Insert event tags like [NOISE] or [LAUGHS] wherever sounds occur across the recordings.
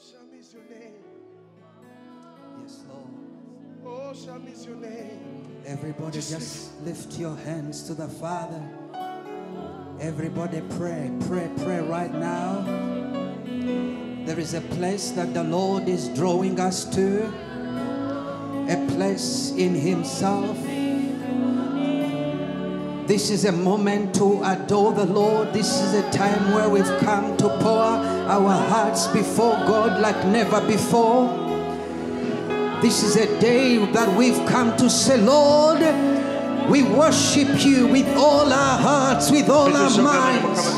shame is your name. Yes, Lord. Oh, shame is your name. Everybody just lift your hands to the Father. Everybody pray, pray, pray right now. There is a place that the Lord is drawing us to, a place in Himself. This is a moment to adore the Lord. This is a time where we've come to pour our hearts before God like never before. This is a day that we've come to say, Lord, we worship you with all our hearts, with all our minds.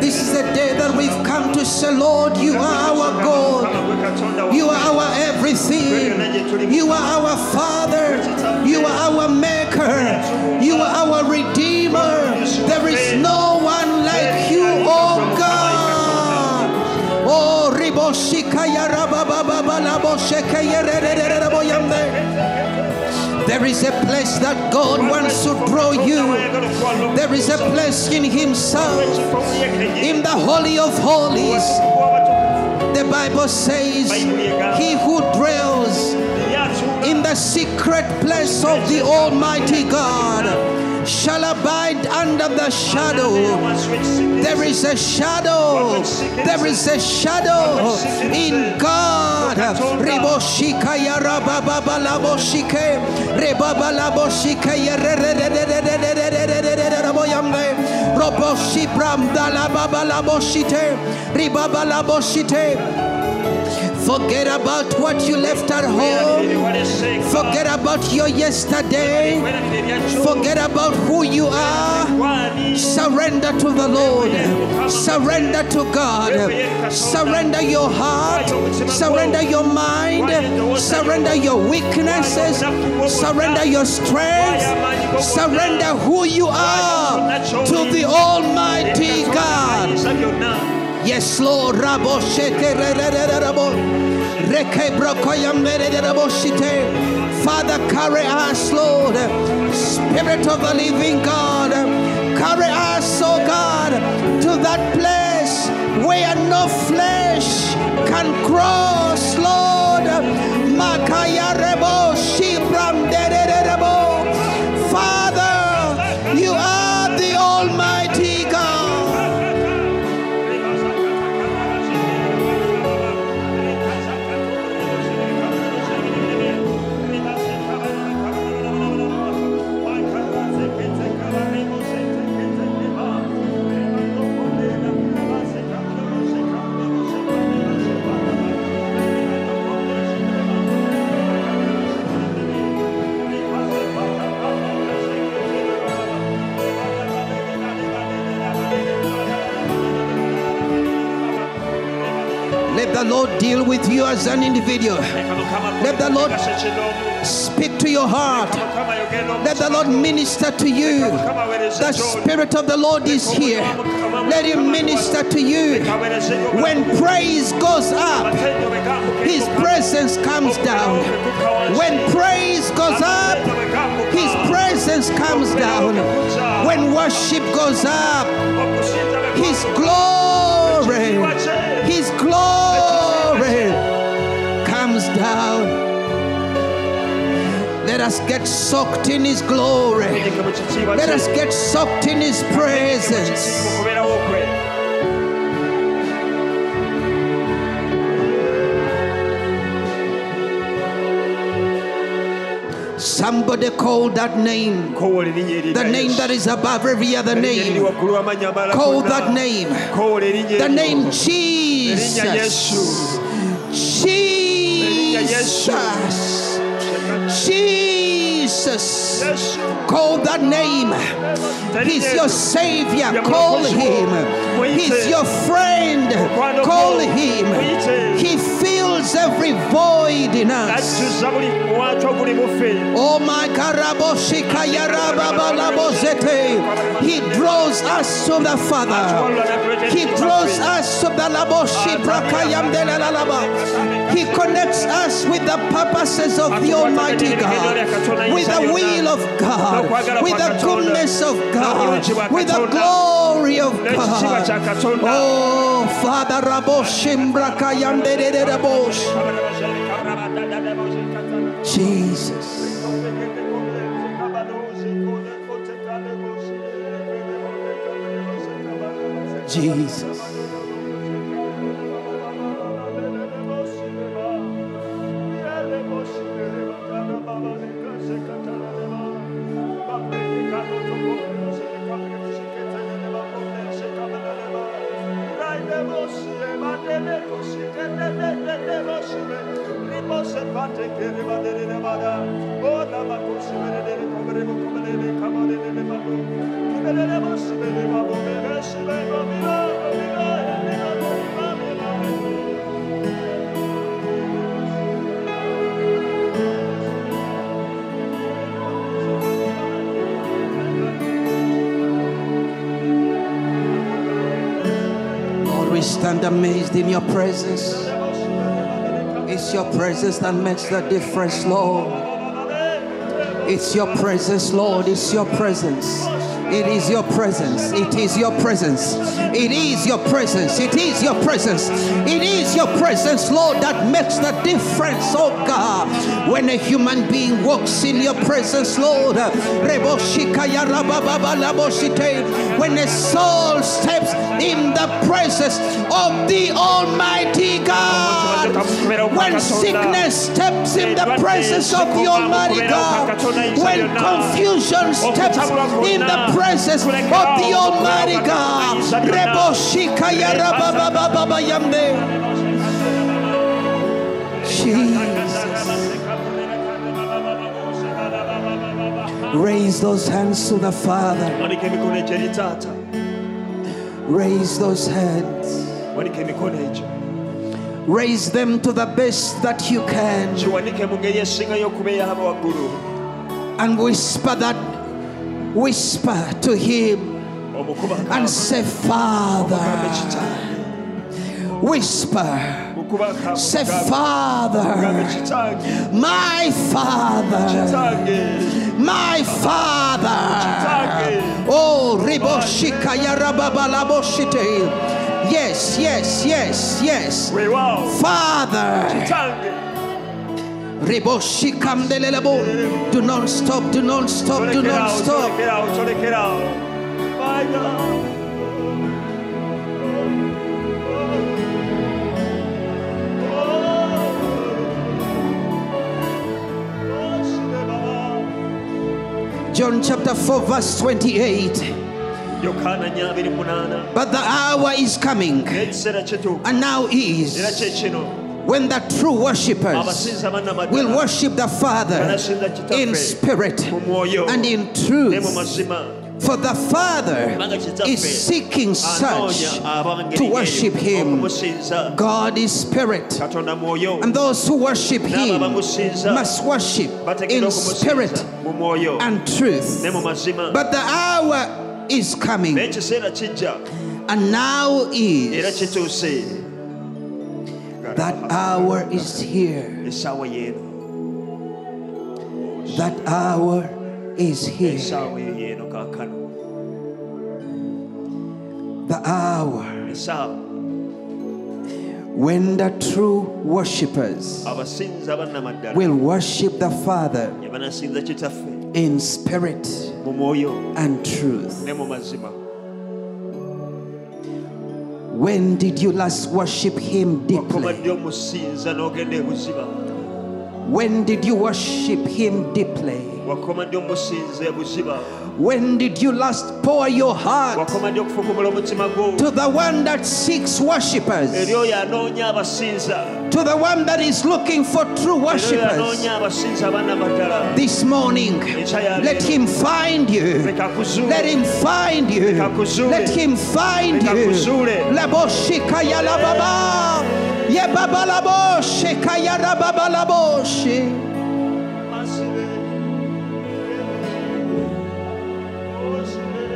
This is a day that we've come to say, Lord, you are our God. You are our everything. You are our Father. You are our Maker. You are our Redeemer. There is no one like you, oh God. Oh, riboshika ya rabababa. There is a place that God wants to draw you. There is a place in Himself, in the Holy of Holies. The Bible says, He who dwells in the secret place of the Almighty God shall abide under the shadow. There is a shadow. There is a shadow in God. Riboshika ya laboshike. Rebaba laboshike Roboshi Bram Dalababalabosite, Ribabalabosite. Forget about what you left at home. Forget about your yesterday. Forget about who you are. Surrender to the Lord. Surrender to God. Surrender your heart. Surrender your mind. Surrender your weaknesses. Surrender your strength. Surrender who you are to the Almighty God. Yes, Lord. Rabo Father, carry us, Lord. Spirit of the living God, carry us, oh God, to that place where no flesh can cross, Lord. Makaya rebo shibram de with you as an individual. Let the Lord speak to your heart. Let the Lord minister to you. The Spirit of the Lord is here. Let Him minister to you. When praise goes up, His presence comes down. When praise goes up, His presence comes down. When worship goes up, His glory, comes down. Let us get soaked in His glory. Let us get soaked in His presence. Somebody call that name. The name that is above every other name. Call that name. The name Jesus. Jesus. Jesus. Call that name. He's your Savior. Call Him. He's your friend. Call Him. He fills every void in us. Oh my. He draws us to the Father. He draws us to the laboshi. He connects us with the purposes of the Almighty God, with the will of God, with the goodness of God, with the glory of God. Oh, Father Raboshim brakayamdelelebosh. Jesus. Jesus. Stand amazed in your presence. It's your presence that makes the difference, Lord. It's your presence, Lord. It's your presence. It is your presence. It is your presence. It is your presence. It is your presence. It is your presence, Lord, that makes the difference, oh God. When a human being walks in your presence, Lord, when a soul steps in the presence of the Almighty God, when sickness steps in the presence of the Almighty God, when confusion steps in the presence of the Almighty God. Jesus. Raise those hands to the Father. Raise those hands. wanika emikono egyo Raise them to the best that you can. kiwanike mu ngeri esingayo okuba ey'aba waggulu And whisper that, whisper to Him and say, Father. Whisper, say, Father, my Father, my Father. Oh, riboshika yarababalaboshite. Yes, yes, yes, yes. Father. Do not stop, do not stop, do not stop. My God. John chapter 4, verse 28. But the hour is coming, and now is, when the true worshippers will worship the Father in spirit and in truth. For the Father is seeking such to worship Him. God is spirit, and those who worship Him must worship in spirit mu mwoyo and truth. ne mu mazima. But the hour is coming, naye ekiseera kijja and now is. That hour is here. That hour is here. The hour when the true worshippers will worship the Father in spirit and truth. When did you last worship Him deeply? When did you worship Him deeply? wakoma ddi omusinza ebuziba When did you last pour your heart wakoma ddi okufukumula omutima gwo to the one that seeks worshippers, eri oyo anoonya abasinza to the one that is looking for true worshippers? anoonya abasinza bannamaddala This morning, let Him find you. Let him find you. Let him find you. akuzuule. Laboshika yalababa. Ye babalaboshe kayara babalaboshe. Masibe. Osibe.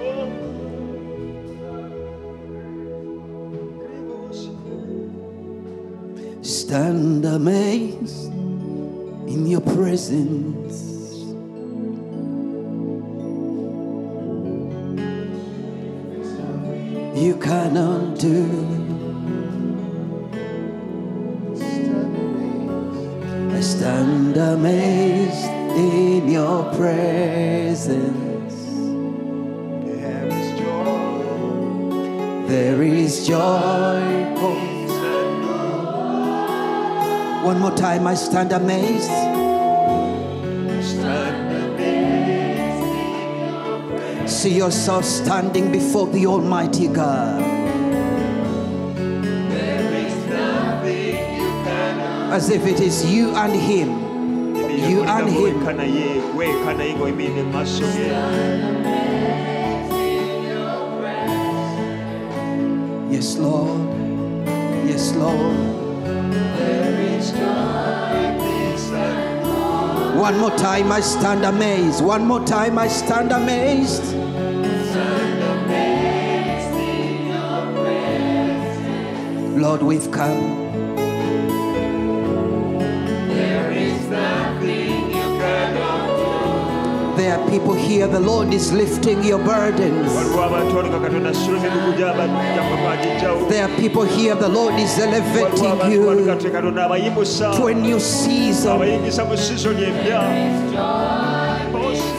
Oh. Stand amazed in your presence. You cannot do. Stand amazed in your presence. There is joy. There is joy. One more time, I stand amazed. See yourself standing before the Almighty God. As if it is you and Him. You and Him. Yes, Lord. Yes, Lord. One more time, I stand amazed. One more time, I stand amazed. Lord, we've come. There are people here, the Lord is lifting your burdens. waliwo abantu wano nga katonda asula emigugu gy'abajjama agijjawo There are people here, the Lord is elevating you kati katonda abayimusa to a new season. abayingisa mu sizoni empya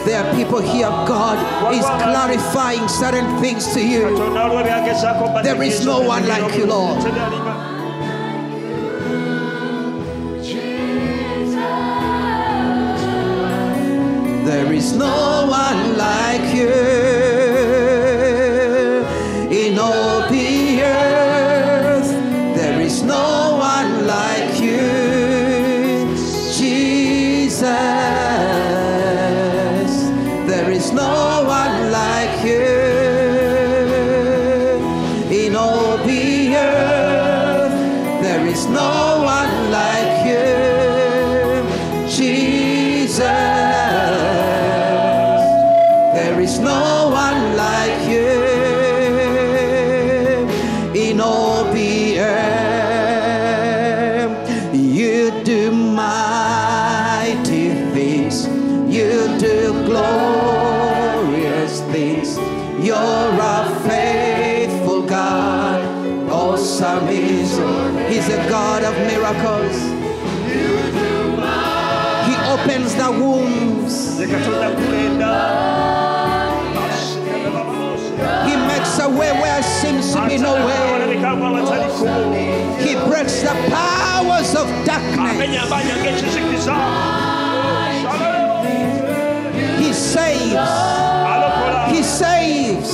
There are people here, God is clarifying certain things to you. katonda waliwo byagezaako There is no one like you, Lord. There is no one like you He saves. He saves.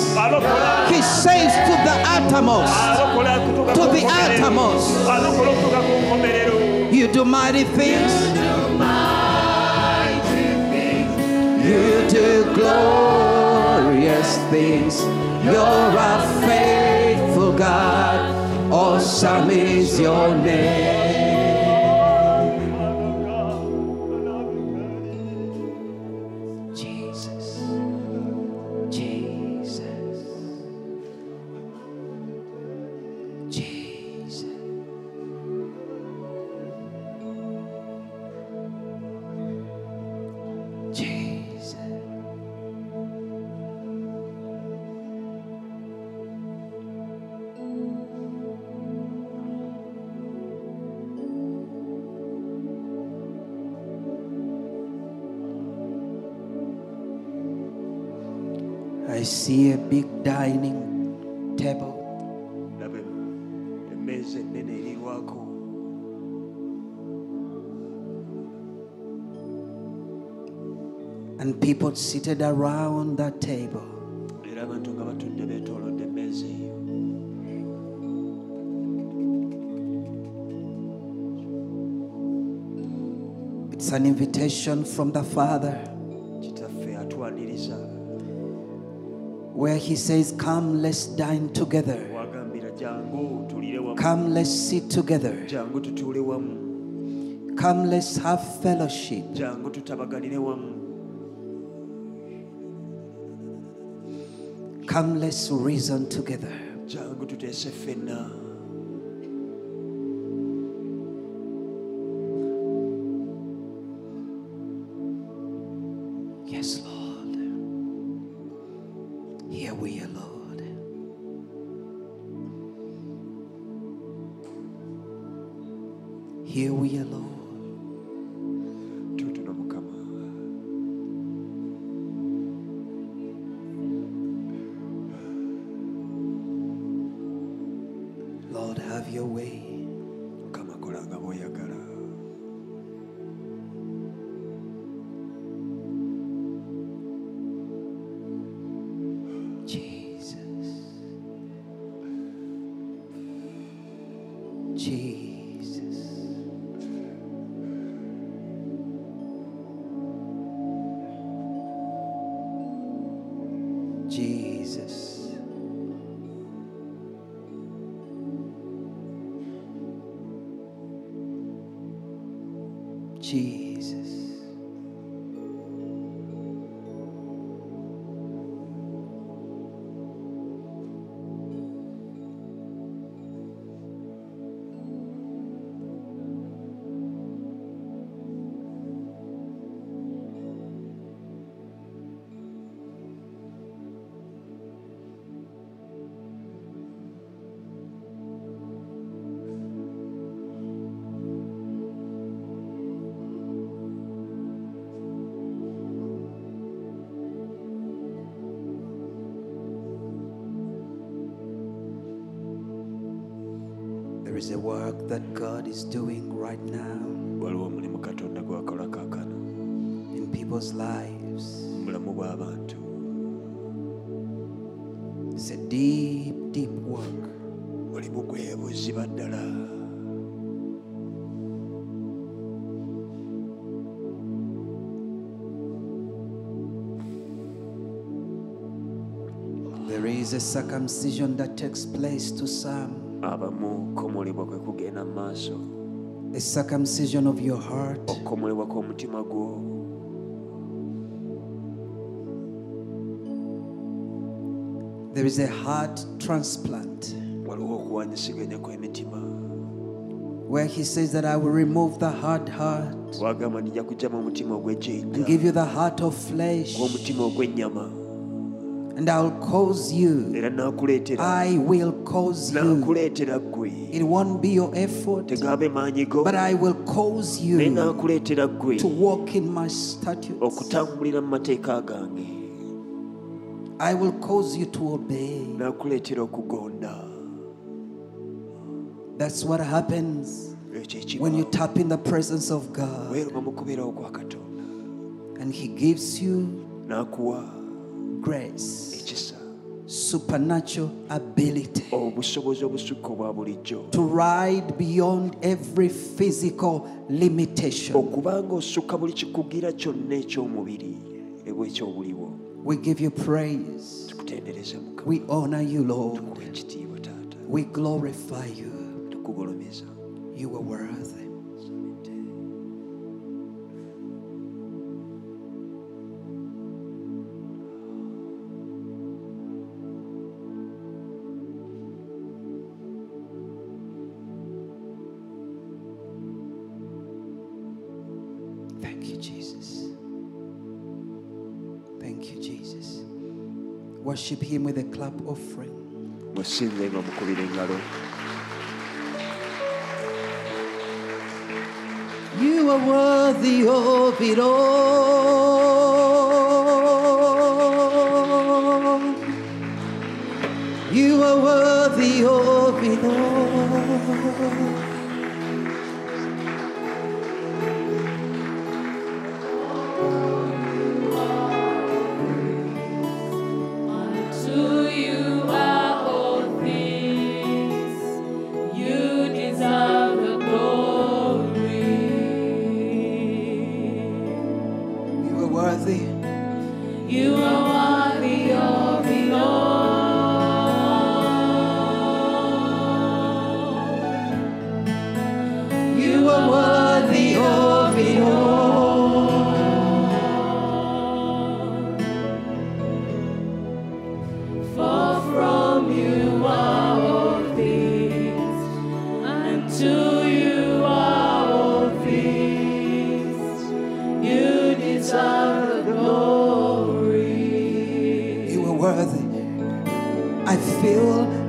He saves to the uttermost. To the uttermost. alokola okutuuka ku nkomerero You do mighty things. You do glorious things. You're a faithful God. Awesome is your name. See a big dining table. Ndaba emmeeza ennene eriwako and people seated around that table. era abantu nga batudde beetoolodde emmeeza eyo It's an invitation from the Father kitaffe atwaniriza where He says, Come, let's dine together. Come, let's sit together. Come, let's have fellowship. Come, let's reason together. Circumcision that takes place to some, abamu komolebwa kwe kugenda mu maaso. A circumcision of your heart, okomolebwa kw'omutima gwo. There is a heart transplant. Waliwo okuwanyisiganya kw'emitima. Where He says that I will remove the hard heart wagamba nijja kugyamu omutima and ogw'ejjinja give you the heart of flesh, gw'omutima ogw'ennyama and I'll cause you, era naakuleetera I will cause you. naakuleetera ggwe. It won't be your effort, tegaabe maanyi go but I will cause naye you naakuleetera ggwe. to walk in my statutes. okutambulira mu mateeka gange I will cause you to obey. naakuleetera okugonda. That's what happens ekyo when you ekiba tap in the presence of God. Weeruma mu kubeerawo kwa katonda. And He gives you n'akuwa grace, supernatural ability oh, obusobozi obusukka obwa bulijjo to ride beyond every physical limitation. okuba nga osukka buli kikugira kyonna eky'omubiri ebwekyobuliwo We give you praise. We honor you, Lord. tukuwa ekitiibwa taata We glorify you. You are worthy. Worship Him with a clap offering. musinze nga mukubira engalo You are worthy of it all.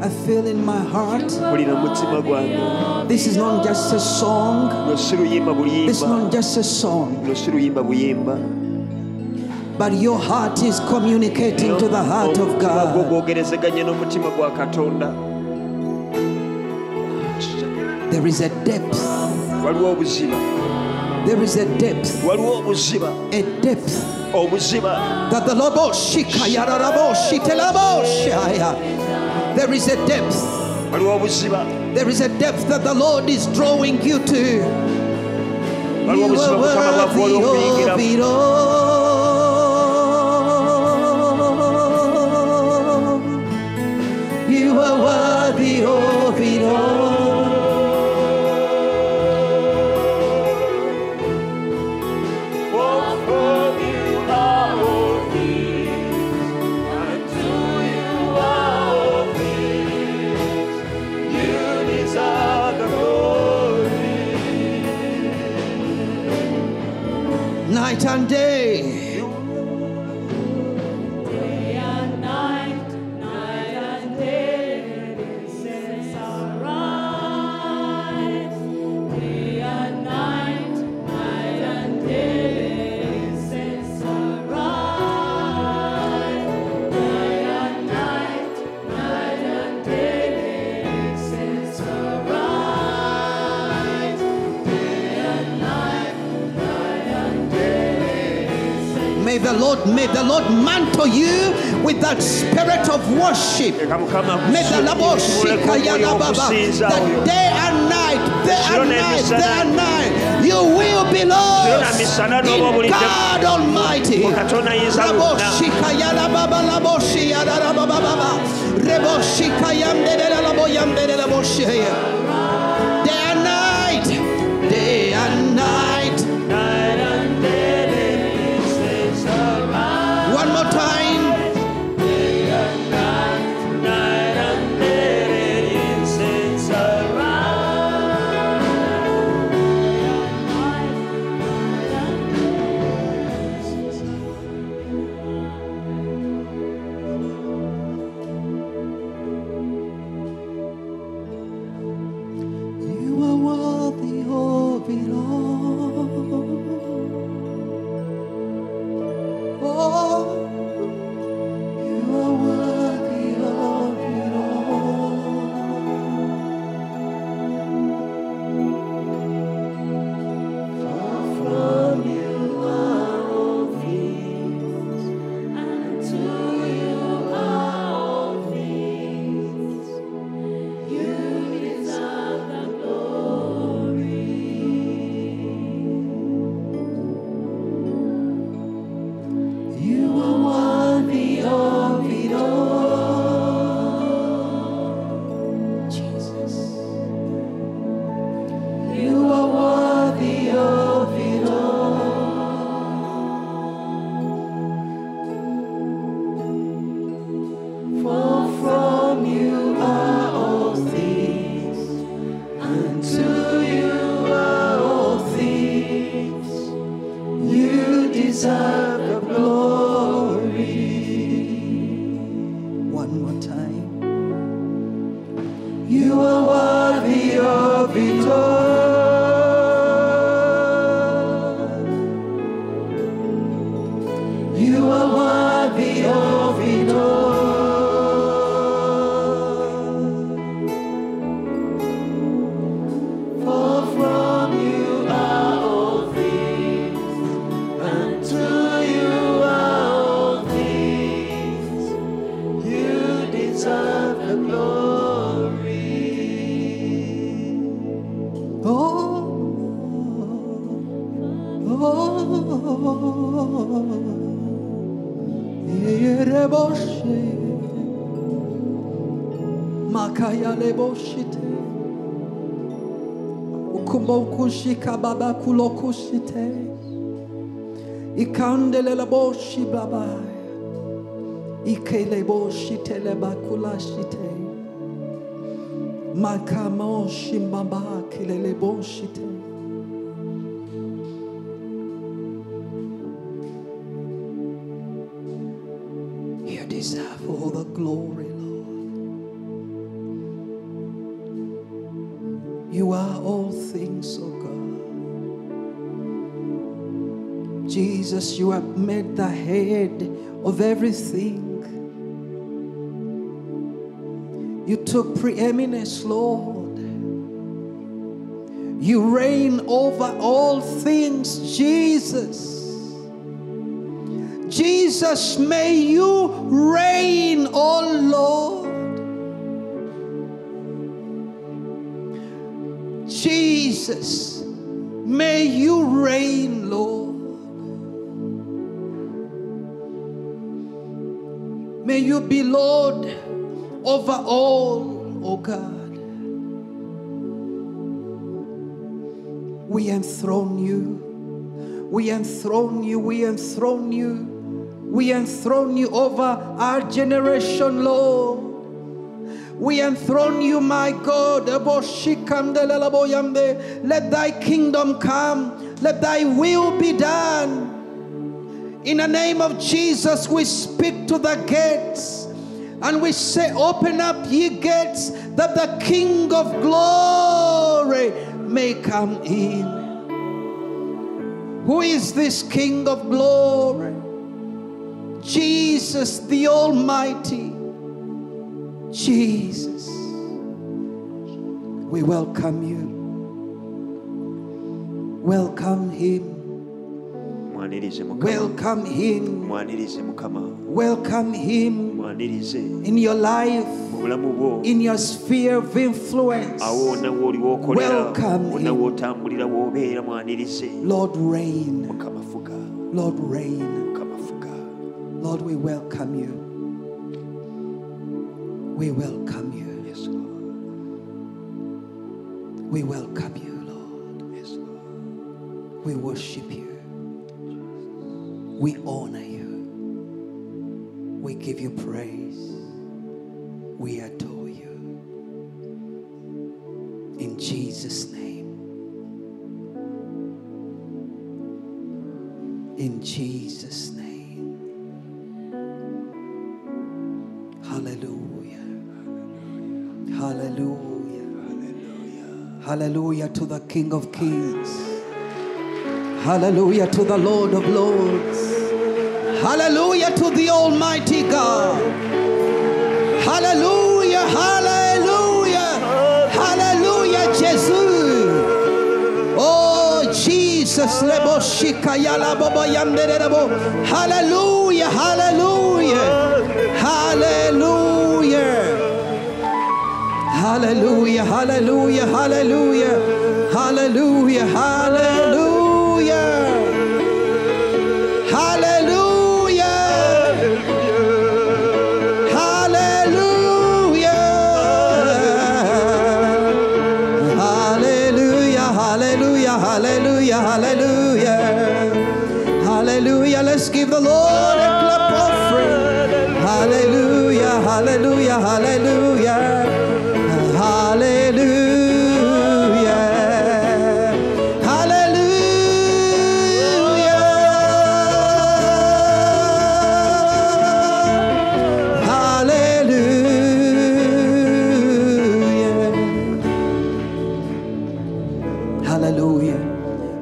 I feel in my heart. mpulira mu mutima gwange This is not just a song. luno si luyimba This is not just a song. luno si luyimba buyimba But your heart is communicating to the heart of God. gwogerezeganye n'omutima gwa katonda There is a depth. There is a depth. A depth that the Lord There is a depth. There is a depth that the Lord is drawing you to. You are worthy of it all. May the Lord mantle you with that spirit of worship. May the Lord akusuuleko omwoyo ogusinza that day and night, day and night, day and night, you will be lost. In God Almighty. mu Katonda ayinza bonna. Raboshika yala baba laboshi baba kulokushite. Ikandele laboshi baba. Ikele boshite lebakulashite. Makamoshi baba kilele boshite. You deserve head of everything. You took preeminence, Lord. You reign over all things, Jesus. Jesus, may you reign, oh Lord. Jesus, may you reign, Lord. May you be Lord over all, oh God. We enthrone you. We enthrone you. We enthrone you. We enthrone you over our generation, Lord. We enthrone you, my God. Let thy kingdom come. Let thy will be done. In the name of Jesus, we speak to the gates and we say, Open up ye gates that the King of glory may come in. Who is this King of glory? Jesus the Almighty. Jesus. We welcome you. Welcome Him. Mwanirize mukama Welcome Him. mwanirize mukama Welcome Him mwanirize in your life, mu bulamu bwo in your sphere of influence. awo wonna wooli wookolera Welcome wonna him. wootambulira woobeera mwanirize Lord, reign. mukama fuga Lord, reign. mukama fuga Lord, we welcome you. We welcome you. Yes, Lord. We welcome you, Lord. Yes, Lord. We worship you. We honor you. We give you praise. We adore you. In Jesus' name. In Jesus' name. Hallelujah. Hallelujah. Hallelujah to the King of Kings. Hallelujah to the Lord of Lords. Hallelujah to the Almighty God. Hallelujah, hallelujah, hallelujah, Jesus. Oh, Jesus. Hallelujah, hallelujah, hallelujah. Hallelujah, hallelujah, hallelujah, hallelujah, hallelujah. Give the Lord a clap offering. Hallelujah. Hallelujah. Hallelujah. Hallelujah. Hallelujah. Hallelujah. Hallelujah.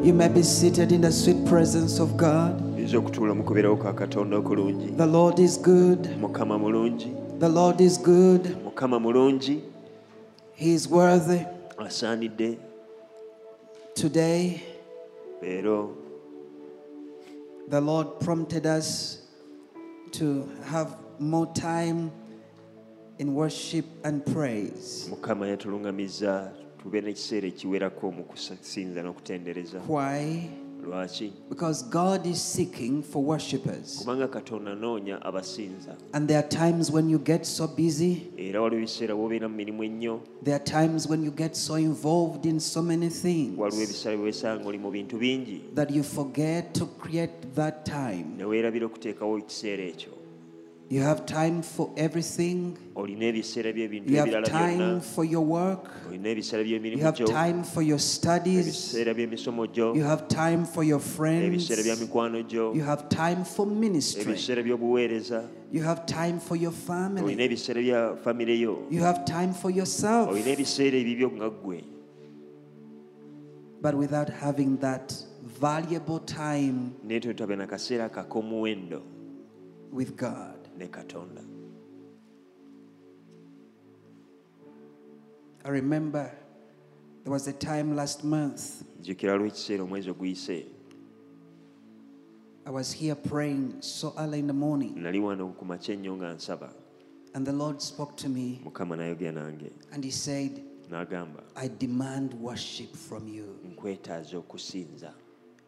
You may be seated in the sweet presence of God. Oyinza okutuula mu kubeerawo ka katonda okulungi The Lord is good. mukama mulungi The Lord is good. mukama mulungi He is worthy. asaanidde Today, leero the Lord prompted us to have more time in worship and praise. mukama yatulungamiza tube n'ekiseera ekiwerako mu kusinza n'okutendereza Why? Lwaki? Because God is seeking for worshippers. kubanga katonda anoonya abasinza. And there are times when you get so busy, era waliwo ebiseera bw'obeera mu mirimu ennyo. There are times when you get so involved in so many things waliwo ebiseera bweweesanga oli mu bintu bingi. that you forget to create that time. ne okuteekawo ekiseera ekyo You have time for everything, olina ebiseera by'ebintu you have time for your work, you have time for your studies, ebiseera by'emisomo gyo. You have time for your friends, ebiseera bya mikwano gyo. You have time for ministry, you have time for your family, ebiseera bya famire yo. You have time for yourself. olina ebiseera ebibyo nga ggwe. But without having that valuable time naye tetabe na kaseera kak'omuwendo with God. Ne katonda I remember there was a time last month jjukira lw'ekiseera omwezi oguyise I was here praying so early in the morning, nali wano ku makya ennyo nga nsaba. And the Lord spoke to me mukama n'ayogera nange. and He said, n'agamba I demand worship from you. nkwetaaza okusinza.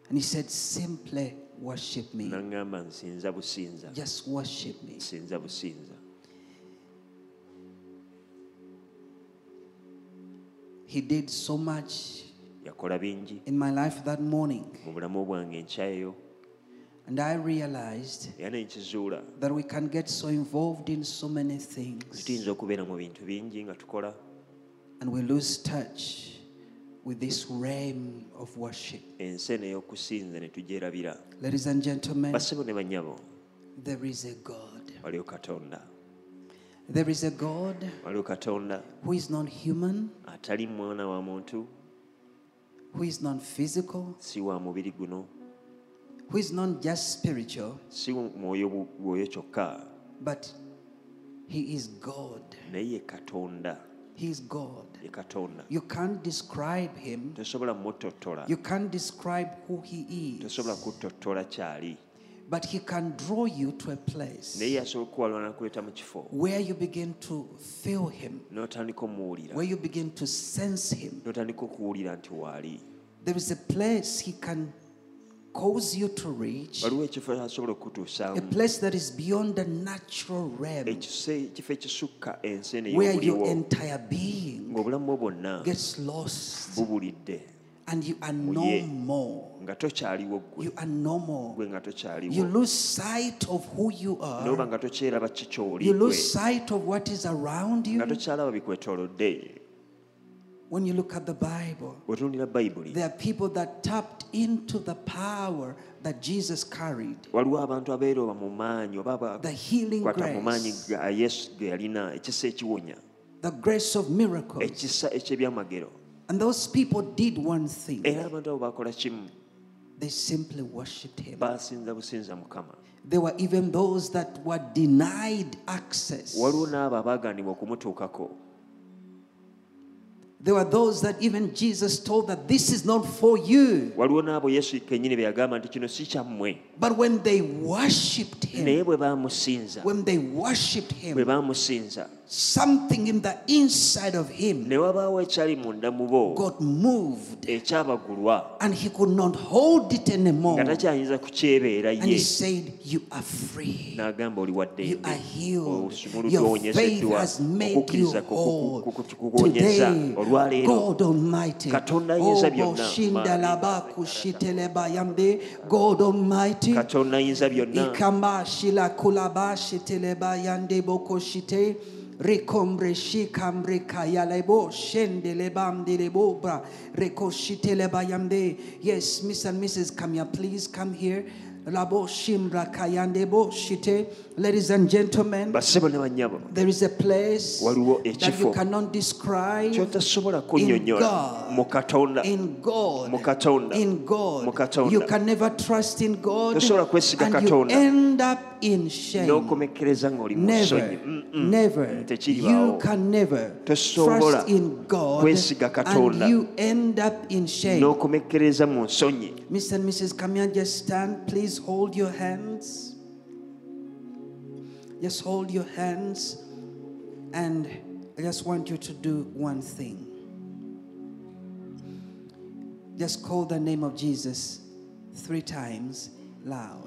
And He said, simply worship me. n'aŋŋamba nsinza businza. Just worship me. nsinza businza. He did so much yakola bingi. in my life that morning. mu bulamu bwange enkyayo And I realized era ne nkizuula. that we can get so involved in so many things. Tuyinza okubeera mu bintu bingi nga tukola. And we lose touch with this realm of worship. ensi eno ey'okusinza ne tugyerabira. Ladies and gentlemen, ne bannyabo there is a God. waliwo katonda. There is a God waliwo katonda. who is non human, atali mwana wa muntu. who is non physical, si wa mubiri guno. who is not just spiritual, si mwoyo bu- bwoyo kyokka. but he is God. naye ye katonda He is God. ye katonda You can't describe him. tosobola mutottola You can't describe who he is. tosobola kutottola kyali But he can draw you to a place naye asobola okuwalana nakuleeta mu kifo where you begin to feel him, n'otandika omuwulira where you begin to sense him. n'otandika okuwulira nti waali There is a place he can cause you to reach, waliwo ekifo asobola a place that is beyond the natural realm, ekise- ekifo ekisukka ensi eno where your entire being ng'obulamu bwo bwonna gets lost bubulidde and you are no more. nga tokyaliwo ggwe You are no more. You lose sight of who you are. nga tokyeraba ki ky'oli You lose sight of what is around you. When you look at the Bible, bwetunulira bayibuli there are people that tapped into the power that Jesus carried, waliwo abantu abeerooba mu maanyi oba the healing mu maanyi grace, ga yesu ge yalina ekisa ekiwonya the grace of miracles. ekisa eky'ebyamagero. And those people did one thing. Era abantu abo bakola kimu. They simply worshipped Him. basinza businza mukama. There were even those that were denied access. waliwo n'abo abaagandibwa okumutuukako There were those that even Jesus told that this is not for you. waliwo n'abo yesu kennyini be yagamba nti kino si kyammwe But when they worshipped Him, bwe baamusinza when they worshipped bwe Him, baamusinza something in the inside of Him ne wabaawo ekyali munda mu bo got moved ekyabagulwa and He could not hold it anymore. nga takyayinza kukyebeera And He said, You are free. n'agamba oli You are healed. Your faith has made you okukkiriza whole. kukuwonyeza Today, olwaleero God Almighty. Katonda ayinza Oh, byonna. Boshindalaba kushiteleba yambe. God Almighty. katonda ayinza byonna Ikamba shila kulaba. Rekombre shikambre kayalebo shendeleba mdelebo bra. Reko shiteleba yamde. Yes, Miss and Mrs. Come please come here. Labo shimra kayande bo shite. Ladies and gentlemen, bassebo ne bannyabo there is a place that you cannot describe in God. in God, in God, you can never trust in God, and you end up in shame. n'okomekkereza ng'oli mu Never, never. You can never trust in God, and you end up in shame. n'okomekkereza mu nsonyi Mr. and Mrs. Kamia, just stand. Please hold your hands. Just hold your hands. And I just want you to do one thing. Just call the name of Jesus three times loud.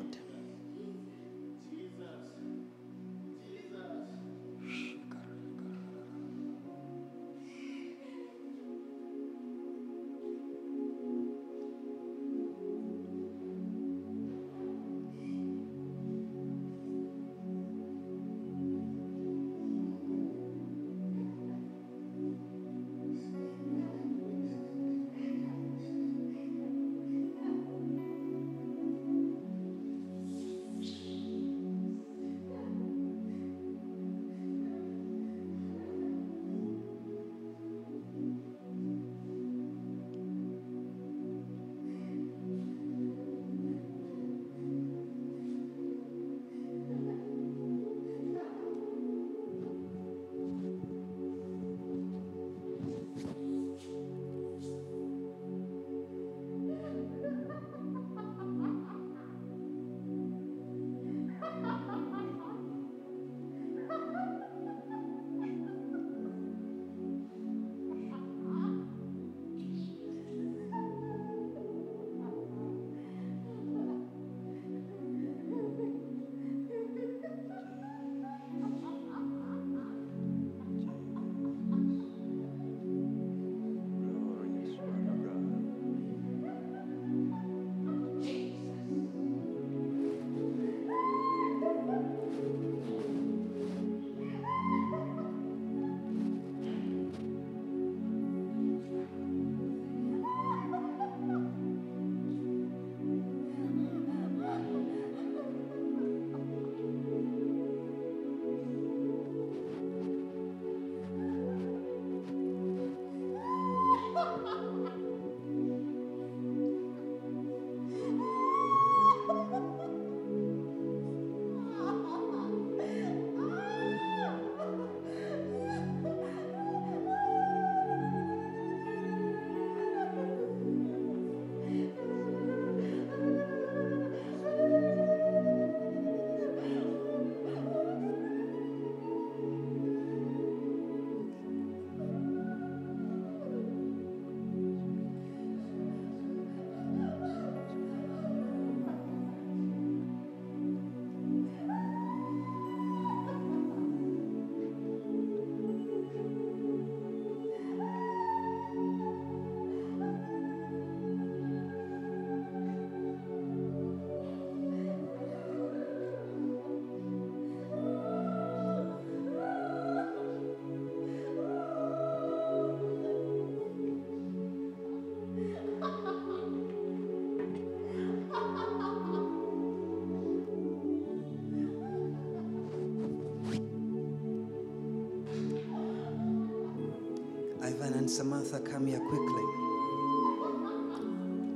Samantha come here quickly?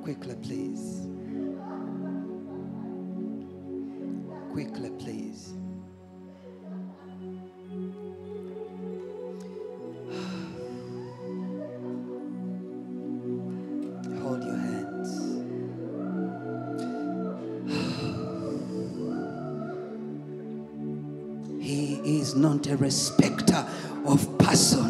Quickly, please. Quickly, please. [SIGHS] Hold your hands. [SIGHS] He is not a respecter of persons.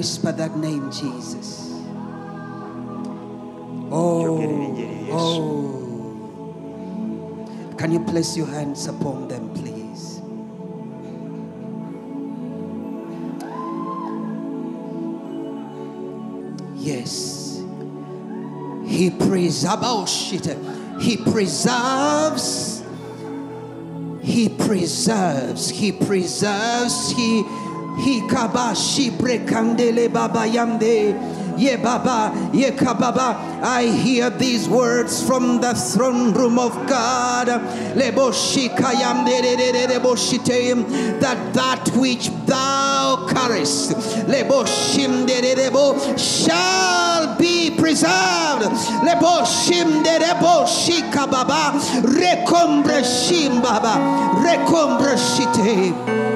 Whisper that name, Jesus. Jogera erinnya erya Yesu. Oh. Can you place your hands upon them, please? Yes. He preserves. He preserves. He preserves. He preserves. He he kabashi brekandele baba yamde. Ye baba, ye kababa. I hear these words from the throne room of God. That that which thou carest, shall be preserved. Baba, recombre baba, recombre shite.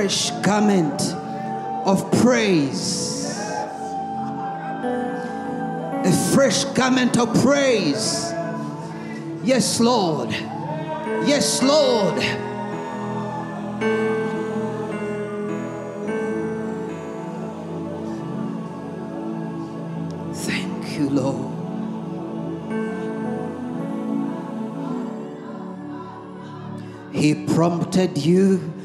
Fresh garment of praise. A fresh garment of praise. Yes, Lord. Yes, Lord. Thank you, Lord. He prompted you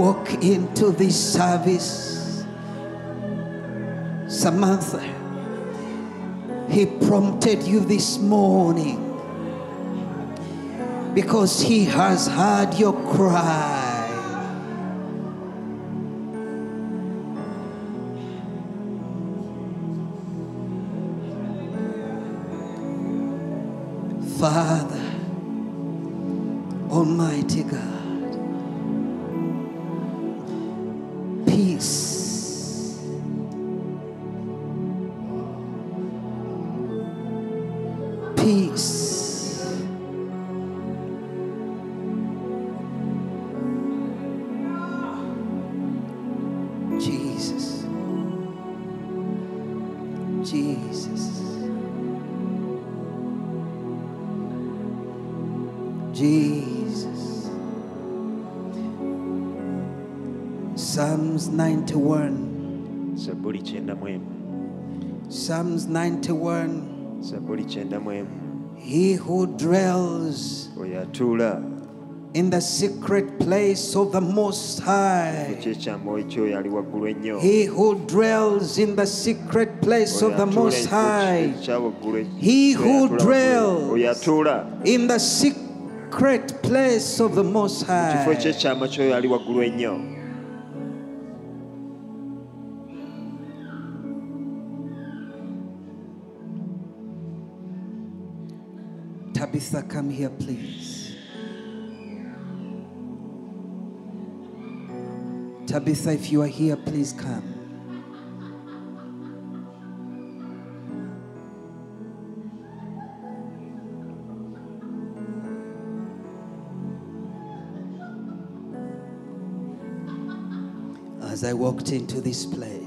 walk into this service. Samantha, He prompted you this morning because He has heard your cry. He who dwells in the secret place of the Most High. kyekyamwoyo ky'oyo ali waggulu ennyo He who dwells in the secret place of the Most High. He who dwells In the secret place of the Most High. Tabitha, come here, please. Tabitha, if you are here, please come. As I walked into this place,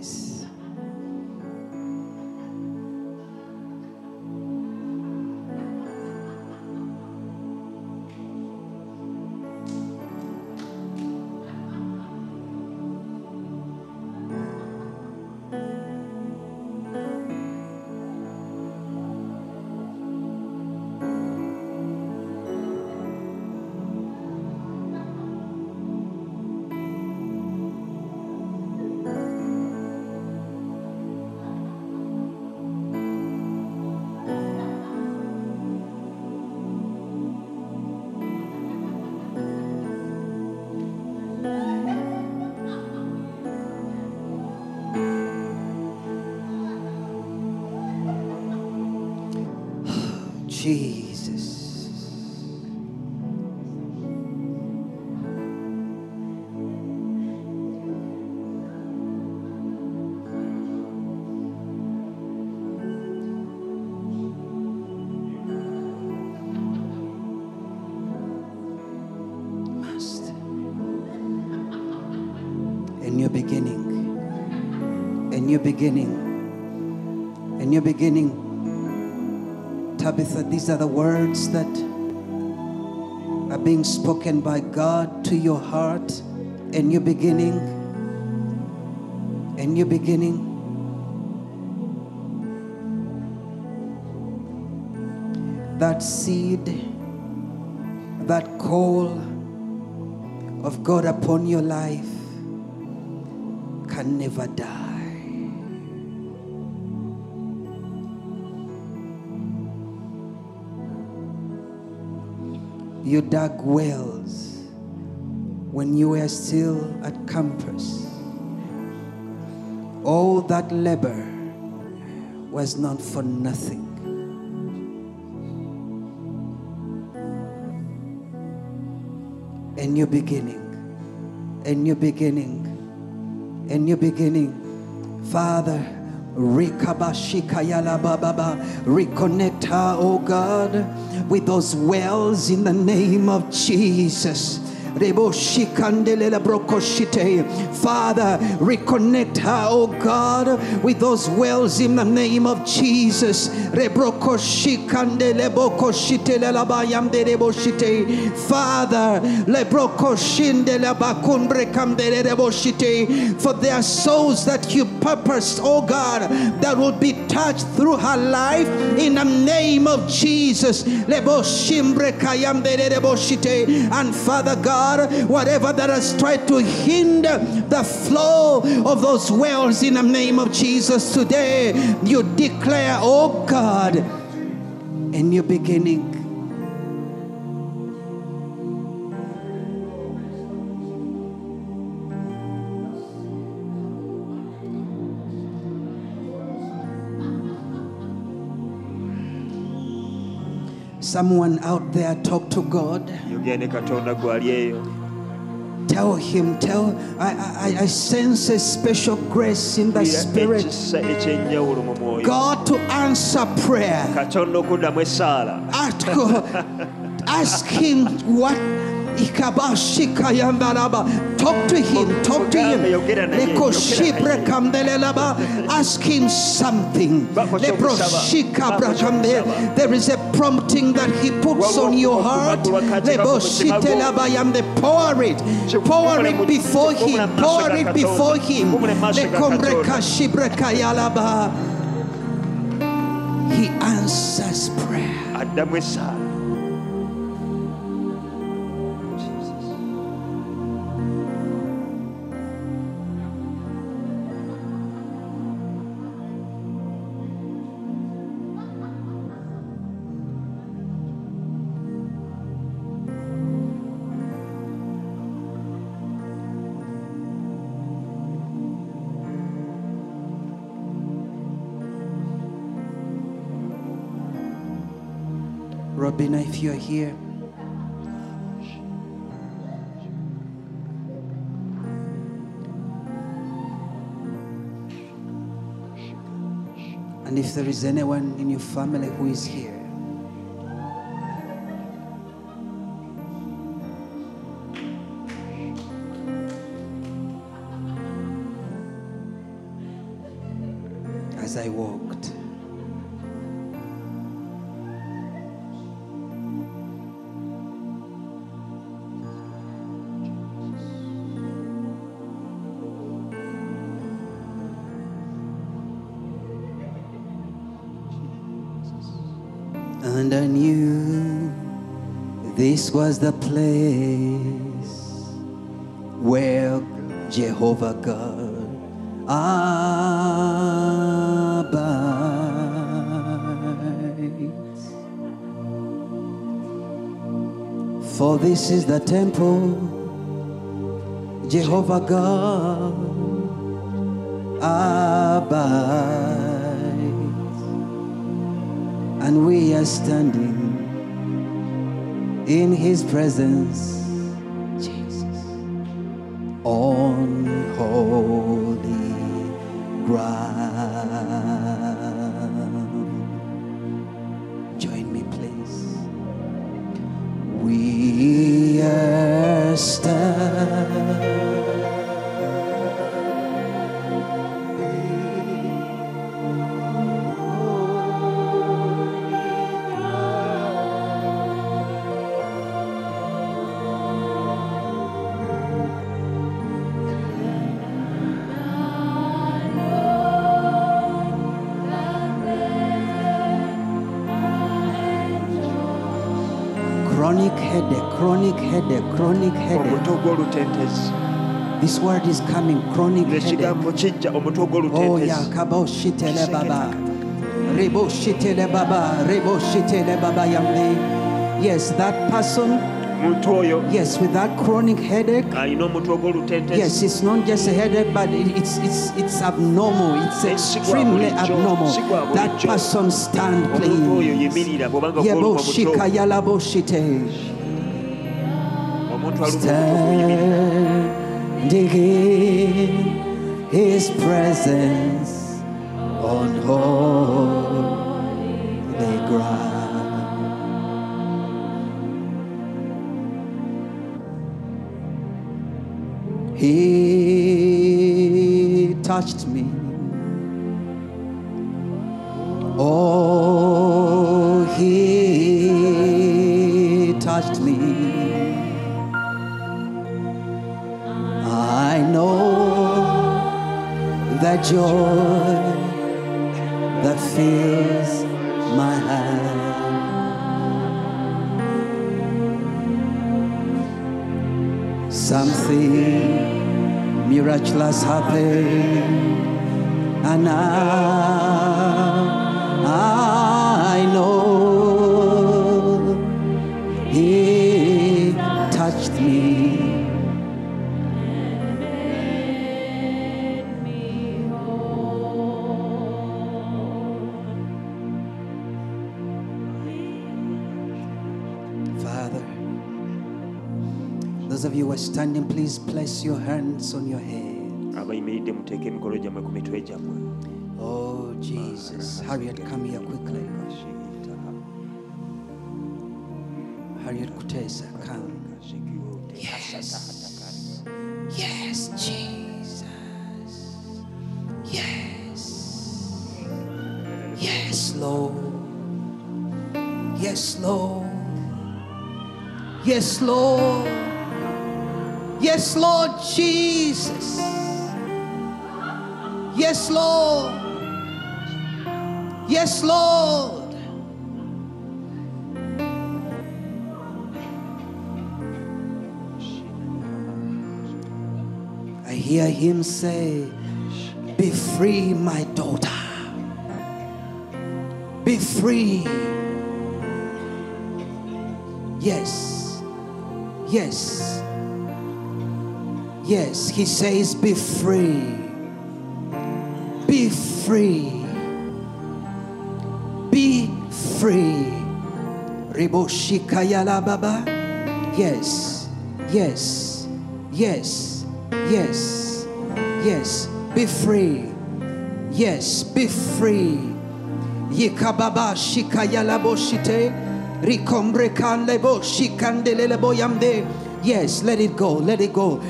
Jesus. Master. A new beginning. A new beginning. A new beginning. Tabitha, these are the words that are being spoken by God to your heart. A new beginning. A new beginning. That seed, that call of God upon your life can never die. You dug wells when you were still at campus. All that labor was not for nothing. A new beginning, a new beginning, a new beginning. Father, reconnect her, oh God, with those wells in the name of Jesus. Father, reconnect her, oh God, with those wells in the name of Jesus. Father, for their souls that you purposed, oh God, that will be touched through her life in the name of Jesus. And Father God, whatever that has tried to hinder the flow of those wells in the name of Jesus today, you declare, oh God, a new beginning. Someone out there talk to God. yogera ne katonda gwali eyo Tell him, tell I, I I sense a special grace in the spirit. ekisa ekyenjawulo mu mwoyo God to answer prayer. Ask, [LAUGHS] ask him what. Talk to him, talk to him. Ask him something. There is a prompting that he puts on your heart. Pour it. Pour it before him. Pour it before him. He answers prayer. Addamu if you're here, and if there is anyone in your family who is here, this was the place where Jehovah God abides. For this is the temple Jehovah God abides and we are standing in His presence. Chronic headache, chronic headache, chronic headache. This word is coming, chronic headache. kijja omutwe Oh, gw'olutentezi yakabo shitele baba. Rebo shitele baba, rebo shitele baba yamde. Yes, that person, omuntu oyo yes, with that chronic headache. alina omutwe gw'olutentezi Yes, it's not just a headache, but it- it's it's it's abnormal. It's extremely abnormal. That person stand, oyo please. yimirira bw'obanga Yebo gwoluma shika mutwe yalabo shite. omuntu aluma Standing in His presence on holy touched me. Oh, he touched me. I know that joy that fills my heart. Something miraculous happened, place your hands on your head. abayimiridde muteeke emikono gyammwe ku mitwe gyammwe Oh, Jesus. Ah, Harriet, come here quickly. Harriet Kutesa, come. Yes. Yes, Jesus. Yes. Yes, Lord. Yes, Lord. Yes, Lord. Yes, Lord Jesus. Yes, Lord. Yes, Lord. I hear him say, Be free, my daughter. Be free. Yes. Yes. Yes. He says, Be free. Be free. Be free. Riboshikayala Baba. Yes. Yes. Yes. Yes. Yes. Be free. Yes. Be free. Yikababa shikayala boshite. Rikombre kanle bo shikandelele boyamde. Yes, let it go, let it go.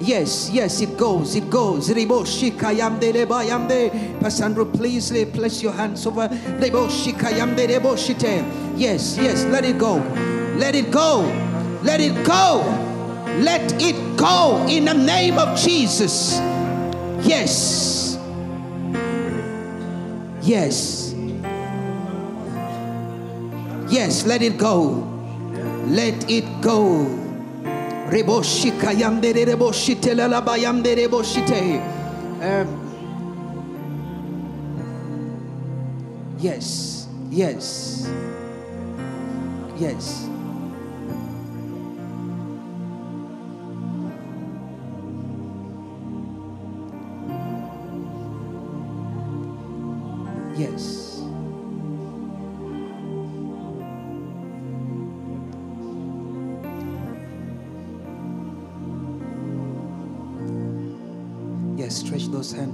Yes, yes, it goes, it goes. Rebo shikayamde lebayamde. Pastor Andrew, please lay, place your hands over. Rebo shikayamde rebo shite. Yes, yes, let it go. Let it go. Let it go. Let it go in the name of Jesus. Yes. Yes. Yes, let it go. Let it go. Um, yes, yes, yes. Yes.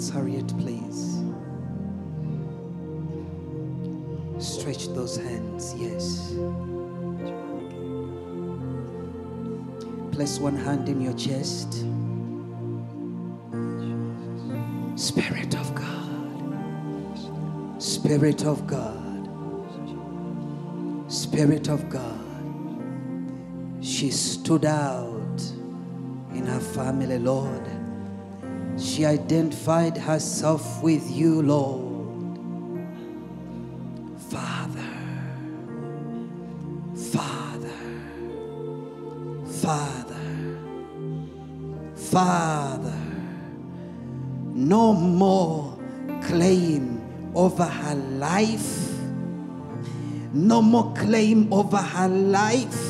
Hands, Harriet, please. Stretch those hands, yes. Place one hand in your chest. Spirit of God. Spirit of God. Spirit of God. She stood out in her family, Lord. She identified herself with you, Lord. Father, Father, Father, Father. No more claim over her life. No more claim over her life.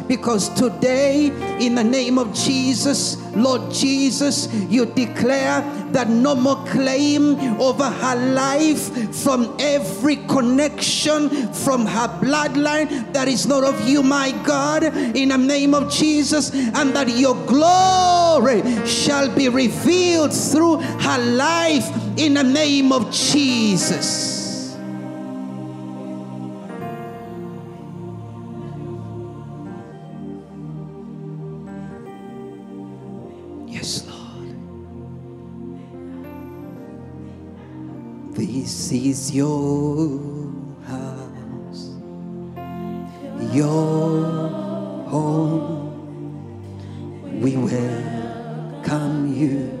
because today, in the name of Jesus, Lord Jesus, you declare that no more claim over her life from every connection from her bloodline that is not of you, my God, in the name of Jesus, and that your glory shall be revealed through her life in the name of Jesus. Is your house, your home. We welcome you.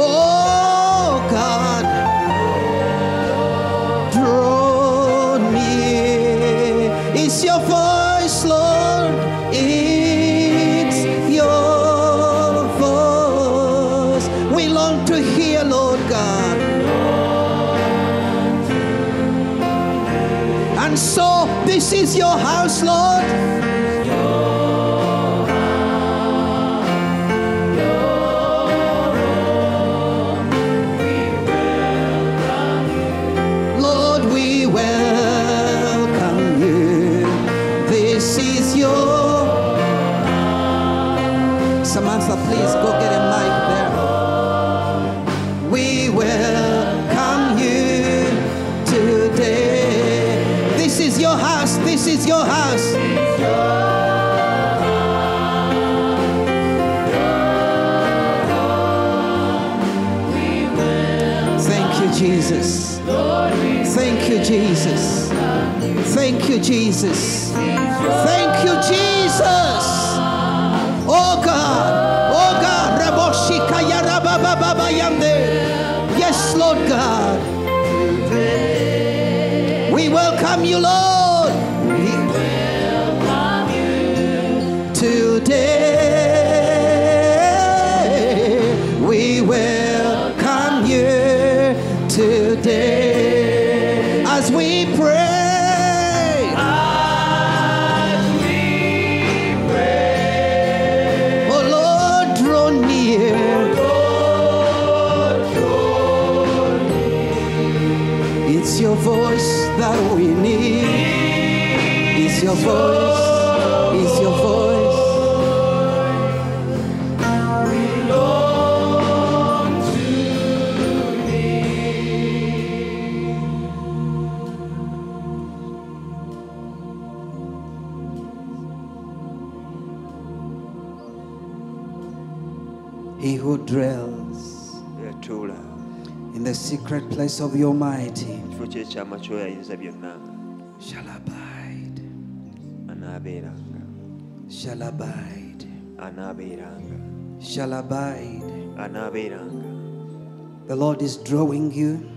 Oh God, draw. It's your voice, Lord. It's your voice. We long to hear, Lord God. And so, this is your house, Lord. Jesus. Thank secret place of the Almighty. Shall abide, anaabeeranga shall abide, anaabeeranga shall abide. anaabeeranga The Lord is drawing you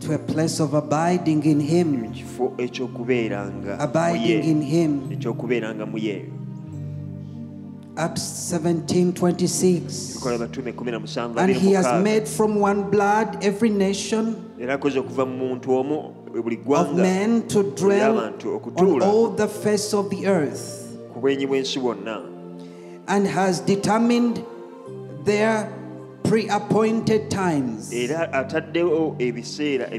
to a place of abiding in Him, kifo ekyokubeeranga mu abiding in Him. Ekyokubeeranga mu ye Acts 17 26. kola batume 17 And He has 26. made from one blood every nation era akoze okuva mu muntu omu buli of ggwanga men to dwell abantu on okutuula all the face of the earth, ku bwenyi bw'ensi bwonna and has determined their pre appointed times. Era ataddewo ebiseera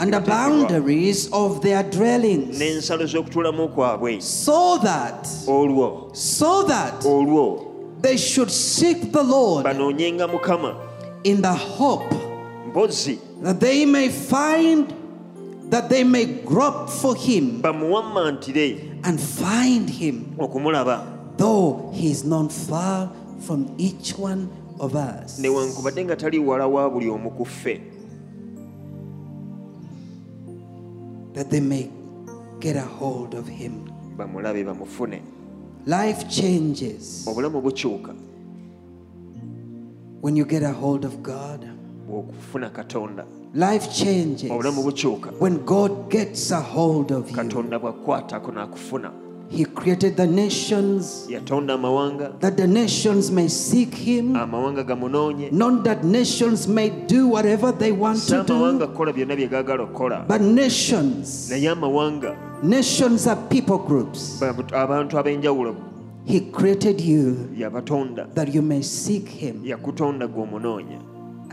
and the boundaries of their dwellings, n'ensalo z'okutuulamu kwabwe. So that, olwo. so that olwo. they should seek the Lord banoonyenga mukama. in the hope that they may find, that they may grope for Him bamuwammantire and find Him, okumulaba. though He is not far from each one of us. newankubadde nga tali wala wa buli omu ku ffe That they may get a hold of Him. bamulabe bamufune Life changes obulamu bukyuka when you get a hold of God. bw'okufuna katonda Life changes obulamu bukyuka when God gets a hold of you. katonda bw'akukwatako n'akufuna He created the nations yatonda amawanga that the nations may seek Him, ah, amawanga gamunoonye not that nations may do whatever they want si to amawanga do, kukola byonna bye gaagala okukola but nations. naye amawanga Nations are people groups. abantu ab'enjawulo He created you yabatonda that you may seek Him yakutonda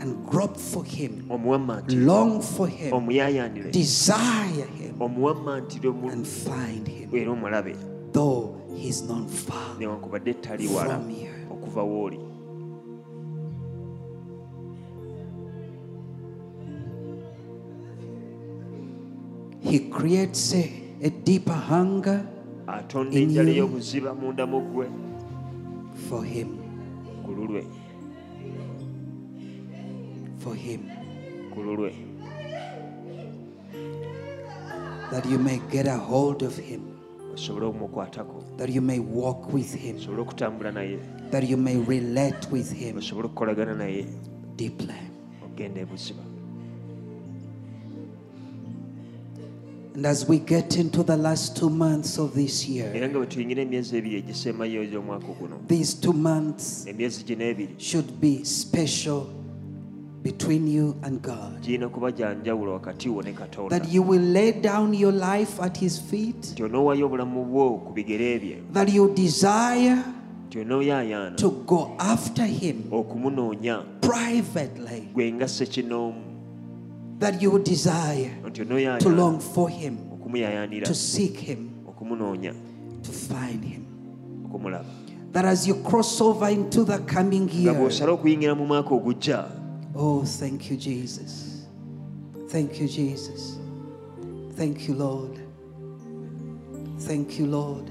and grope for Him, omuwammantire long for Him, omuyaayaanire desire Him, omuwammantire and find Him, era omulabe though He's not far. newankubadde tali wala From okuva wooli He creates a, a deeper hunger atonda In enjala you. ey'obuziba munda mu ggwe. for Him, ku lulwe. For Him, ku lulwe. That you may get a hold of Him, osobole okumukwatako that you may walk with Him, osobole okutambula naye. That you may relate with Him. Osobole okukolagana naye. Deeply. ogenda ebuziba And as we get into the last two months of this year, era nga bwe tuyingira emyezi ebiri egisembayo egy'omwaka guno these two months emyezi gino ebiri should be special between you and God. girina kuba gya njawulo wakati wo ne katonda. That you will lay down your life at His feet, nti onoowayo obulamu bwo ku bigere bye. That you desire to go after Him privately, gwe nga ssekinoomu that you desire to long for Him, to seek Him, to find Him. That as you cross over into the coming year, bw'osala okuyingira mu mwaka ogujja oh, thank you, Jesus. Thank you, Jesus. Thank you, Lord. Thank you, Lord.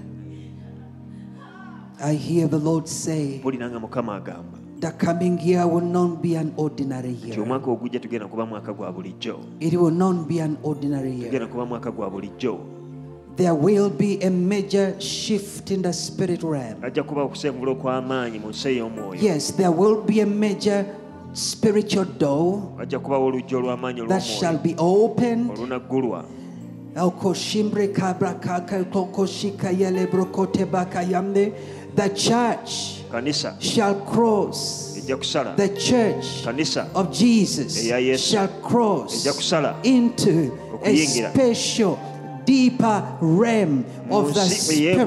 I hear the Lord say, mpulira nga mukama agamba The coming year will not be an ordinary year. omwaka ogujja tugenda kuba mwaka gwa bulijjo It will not be an ordinary year. kuba mwaka gwa bulijjo There will be a major shift in the spirit realm. ajja kuba okusengula okw'amaanyi mu nsi ey'omwoyo Yes, there will be a major spiritual door wajja kubawo oluggi olw'amaanyi that shall be opened. olunaggulwa. Alkoshimbre kabra kaka kokoshika yele brokote baka yamde. The church kanisa. shall cross. The church kanisa. of Jesus shall cross into a special, deeper realm of the Spirit.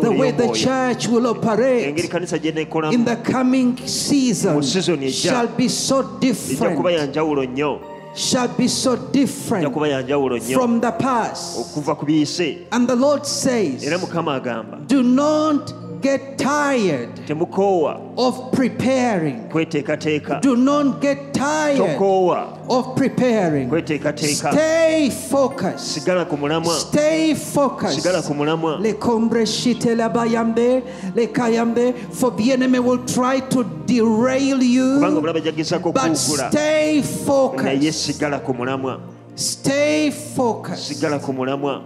The way the church will operate in the coming season Mu season ejja. shall be so ejja kuba ya different. Shall be so different kuba ya njawulo nnyo from the past. okuva ku biyise And the Lord says, era mukama agamba Do not get tired temukoowa of preparing. kweteekateeka Do not get tired tokoowa of preparing. kweteekateeka Stay focused. sigala ku mulamwa Stay focused. sigala ku mulamwa Le kombre shite la bayambe, le kayambe, for the enemy will try to derail kubanga you, omulaba jagezaako but okuwugula stay naye focused. sigala ku mulamwa Stay focused. sigala ku mulamwa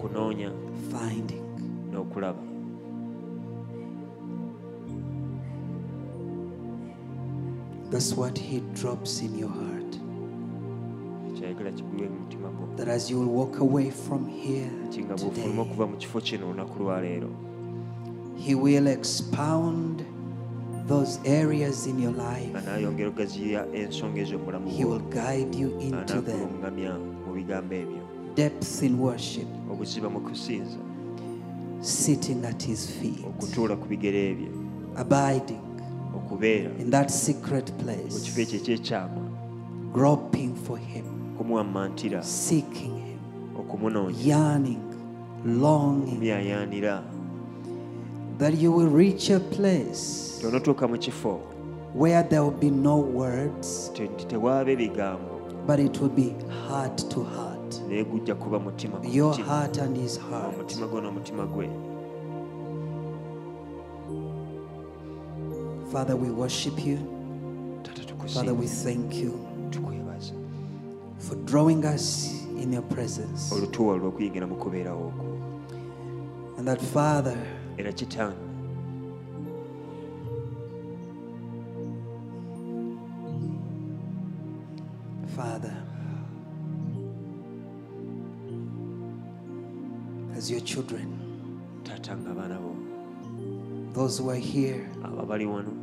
okunoonya finding. n'okulaba That's what He drops in your heart. kyayagala kigulwe mu mutima gwo That as you will walk away from here nti nga bw'ofuluma today, okuva mu kifo kino olunaku lwa leero He will expound those areas in your life. nga naayongera ogaziya ensonga ezo mu bulamu He bwo will guide you into them. Anaakulungamya mu bigambo ebyo Depth in worship, obuziba mu kusinza sitting at His feet, okutuula ku bigere bye abiding okubeera in that secret mu place, kifo ekyo ekyekyama groping for Him, seeking Him, okumunoonya yearning, longing, that you will reach a place tonotuuka mu kifo where there will be no words, but it will be heart to heart. Naye gujja kuba mutima Your heart and His heart. omutima gwo n'omutima gwe Father, we worship you. Father, we thank you for drawing us in your presence. olutuwa olw'okuyingira mu kubeerawo okwo And that, Father, era kitange as your children, taata abaana bo. Those who are here, wano.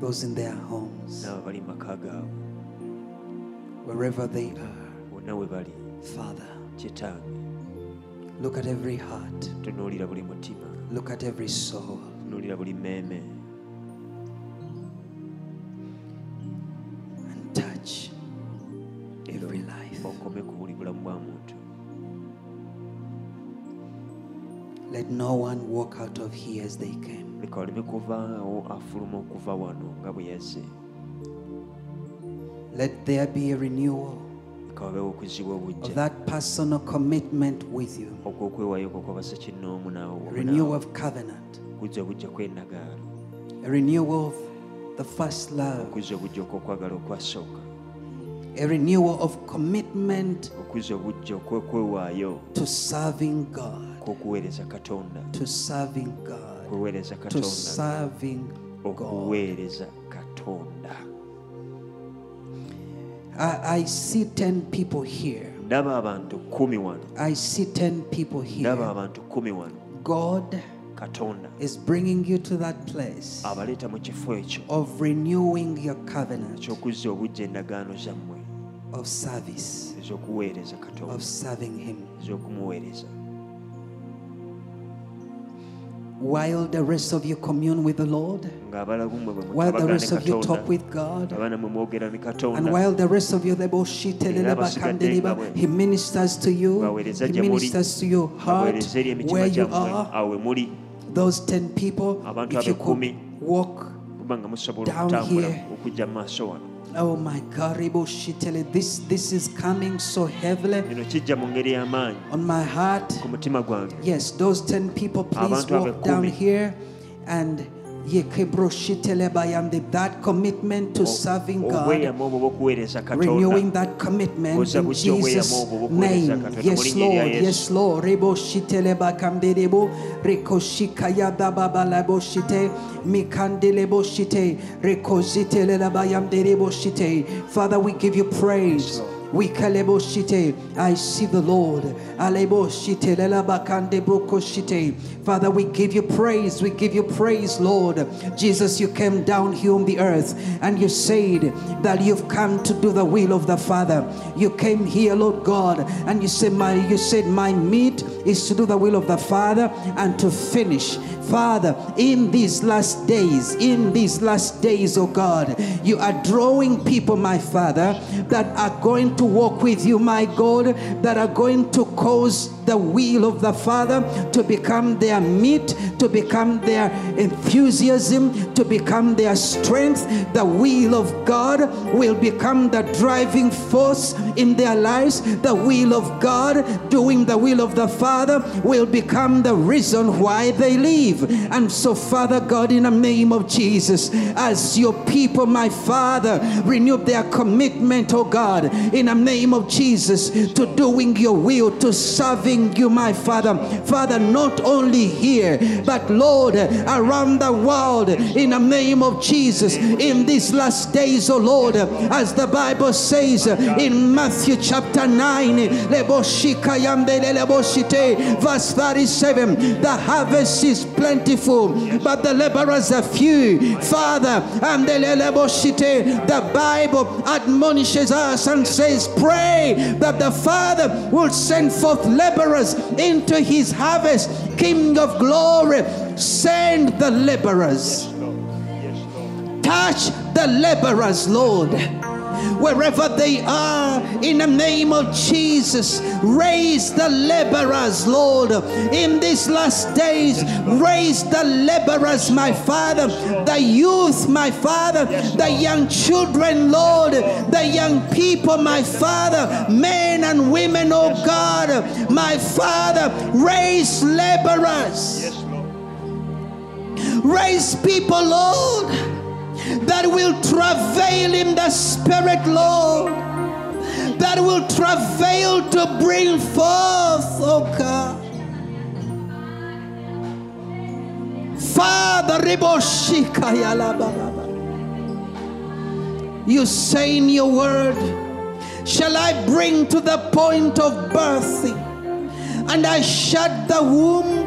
Those in their homes, n'abo mu maka gaabwe wherever they are, bonna we bali. Father, kitange. look at every heart, tunuulira buli mutima. Look at every soul. tunuulira buli mmeeme Let no one walk out of here as they came. leka waleme kuvaawo afuluma okuva wano nga bwe yazze. Let there be a renewal leka wabeewo okuzibwa of obujja. that personal commitment with you, ogw'okwewaayo kwo kwabasa naawe a renewal of covenant, okuzza obujja kw'endagaano a renewal of the first love, okuzza obujja okw'okwagala okwasooka a renewal of commitment okuzza obujja okwekwewaayo to serving God, kw'okuweereza katonda to serving God, okuweereza to katonda serving God. okuweereza katonda I, I see 10 people here. ndaba abantu kumi wano I see 10 people ndaba here. abantu kumi wano God katonda is bringing you to that place abaleeta mu kifo ekyo of renewing your covenant eky'okuzza obujja endagaano zammwe of service, of serving Him. ez'okumuweereza While the rest of you commune with the Lord, ng'abalabu mmwe bwe while the rest of you talk with God, abaana mwe mwogera ne and while the rest of you, He ministers to you, He ministers to your heart, baweereza eri emitima where you are. awo we muli Those 10 people, if you could walk Down here. Okujja mu maaso wano Oh my God, this this is coming so heavily bino kijja mu ngeri y'amaanyi on my heart. ku mutima gwange. Yes, those 10 people, please walk down here and that commitment to serving God, obweyamo obwo bw'okuweereza renewing that commitment in Jesus' name. Yes, mu linnya Lord, lya yes, Lord. Reboshitele bakamderebo, rekoshikaya dababaleboshite, mikandeleboshite, rekozitele labayamdereboshite. Father, we give you praise. I see the Lord. Father, we give you praise. We give you praise, Lord. Jesus, you came down here on the earth and you said that you've come to do the will of the Father. You came here, Lord God, and you said, My you said, My meat is to do the will of the Father and to finish. Father, in these last days, in these last days, oh God, you are drawing people, my Father, that are going to walk with you, my God, that are going to cause the will of the Father to become their meat, to become their enthusiasm, to become their strength. The will of God will become the driving force in their lives. The will of God, doing the will of the Father, will become the reason why they live. And so, Father God, in the name of Jesus, as your people, my Father, renew their commitment, oh God, in the name of Jesus, to doing your will, to serving you, my Father. Father, not only here, but Lord, around the world, in the name of Jesus, in these last days, oh Lord, as the Bible says in Matthew chapter 9, Leboshikayambele leboshite, verse 37, the harvest is plentiful, but the laborers are few. Father, and the Bible admonishes us and says, Pray that the Father will send forth laborers into his harvest. King of glory, send the laborers. Touch the laborers, Lord. Wherever they are, in the name of Jesus, raise the laborers, Lord. In these last days, raise the laborers, my Father, the youth, my Father, the young children, Lord, the young people, my Father, men and women, oh God, my Father, raise laborers. Raise people, Lord, that will travail in the Spirit, Lord, that will travail to bring forth, oh God. Father, you say in your word, Shall I bring to the point of birthing, and I shut the womb?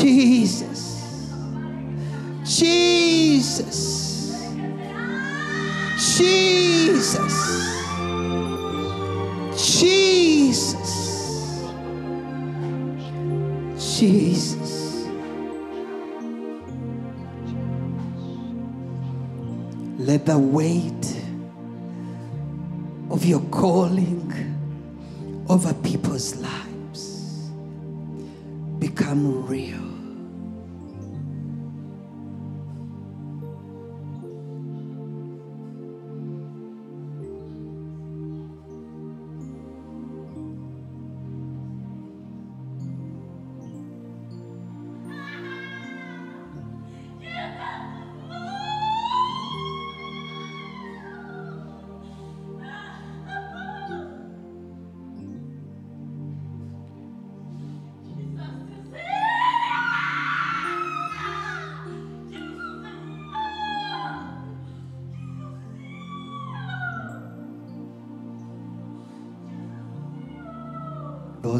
Jesus. Jesus. Jesus. Jesus. Jesus. Let the weight of your calling over people's lives become real.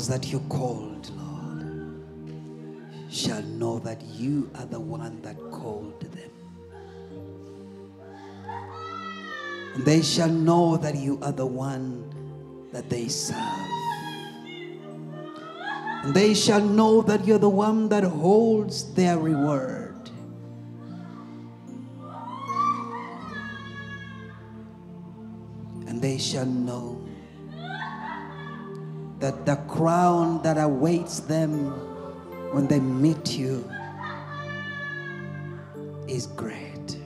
Those that you called, Lord, shall know that you are the one that called them. And they shall know that you are the one that they serve. And they shall know that you're the one that holds their reward. And they shall know that the crown that awaits them when they meet you is great.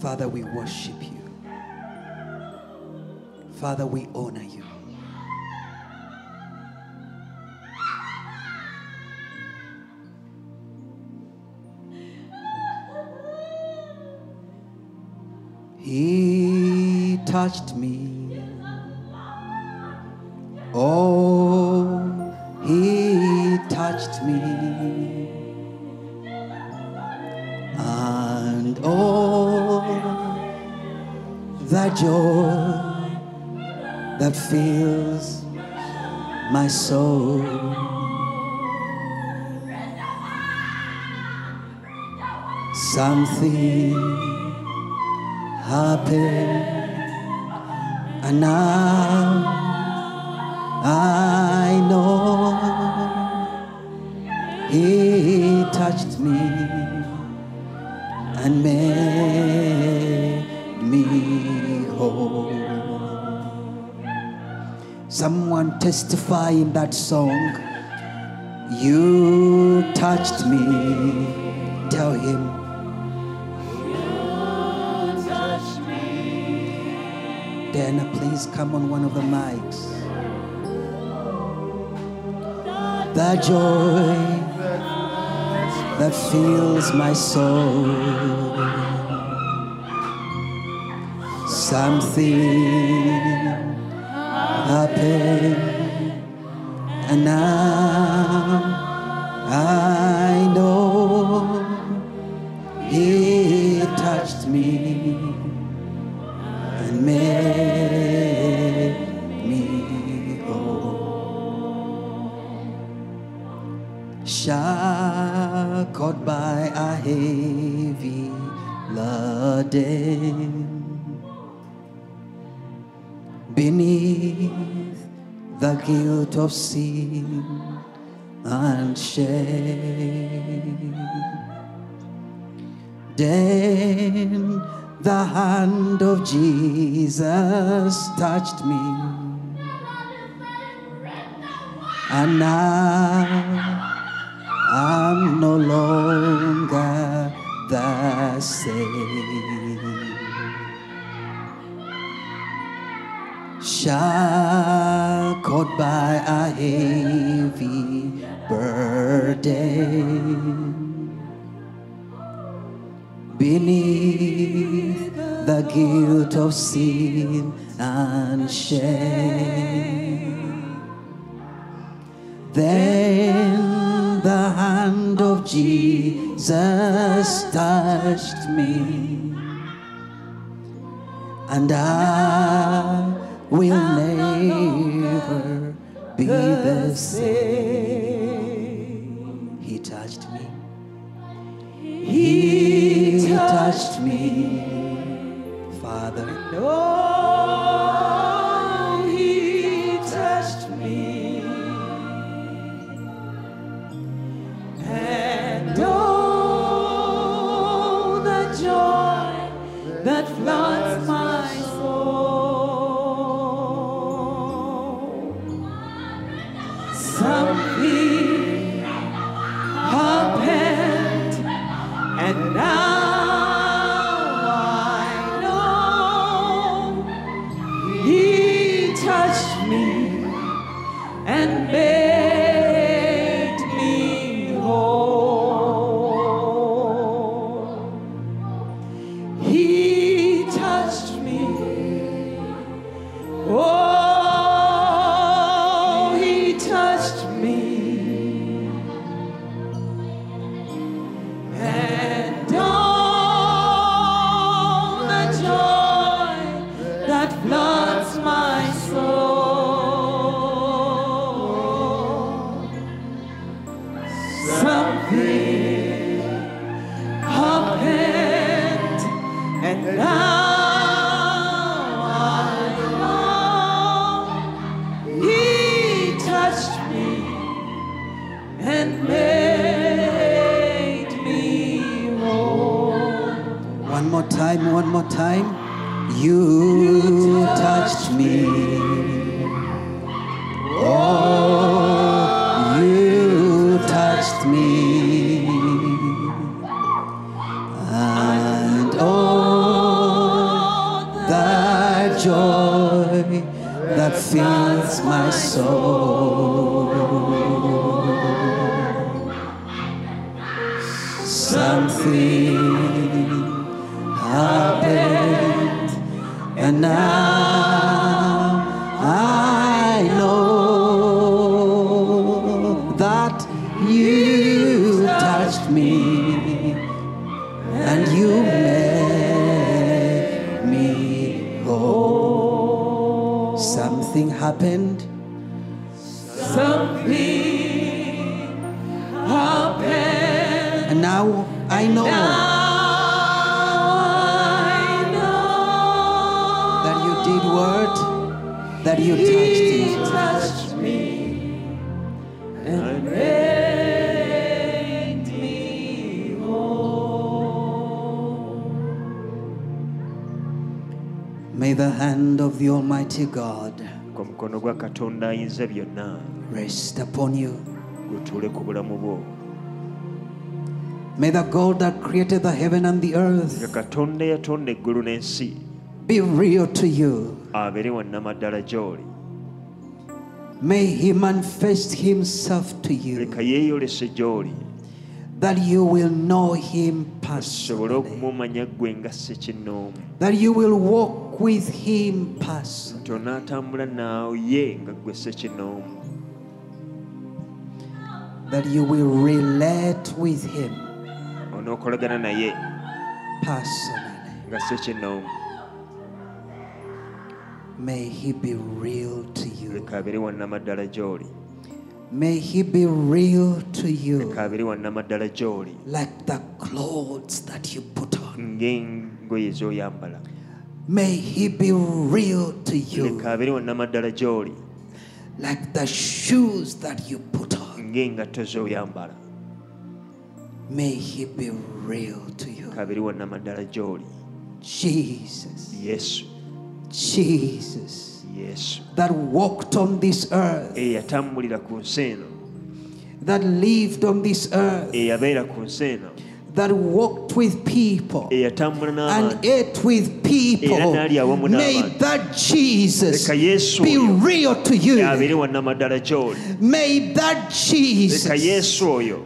Father, we worship you. Father, we honor you. He touched me. Fills my soul. Something happened, and now I testify in that song. You touched me. Tell him. Dana, please come on one of the mics. The joy that fills my soul. Something happened, of sin and shame. Then the hand of Jesus touched me, and now I'm no longer the same. Shackled by a heavy burden beneath the guilt of sin and shame. Then the hand of Jesus touched me, and I will never be the same. He touched me. He touched me, Father. That you touched He it. touched me and made me whole. May the hand of the Almighty God omukono gwa katonda ayinza byonna rest upon you. gutuule ku bulamu bwo May the God that created the heaven and the earth katonda eyatonda eggulu n'ensi be real to you. abeere wannamaddala gy'oli. May He manifest Himself to you. Leka yeeyolese gy'oli. That you will know Him osobole personally, okumumanya ggwe nga ssekinnoomu that you will walk with Him personally, nti onaatambula naawe ye nga ggwe ssekinnoomu that you will relate with Him onookolagana naye personally. nga May He be real to you. leka abeere wannamaddala gy'oli May He be real to you. Leka abeere wannamaddala gy'oli like the clothes that you put on. ng'engoye z'oyambala May He be real to you. Leka abeere wannamaddala gy'oli like the shoes that you put on. ng'engatto z'oyambala May He be real to you. leka abeere wannamaddala gy'oli Jesus, yesu Jesus, yesu that walked on this earth, eyatambulira ku nsi eno that lived on this earth, eyabeera ku nsi eno that walked with people and ate with people. Era n'ali awamu May that Jesus be real to you. abeere wannamaddala gy'oli May that Jesus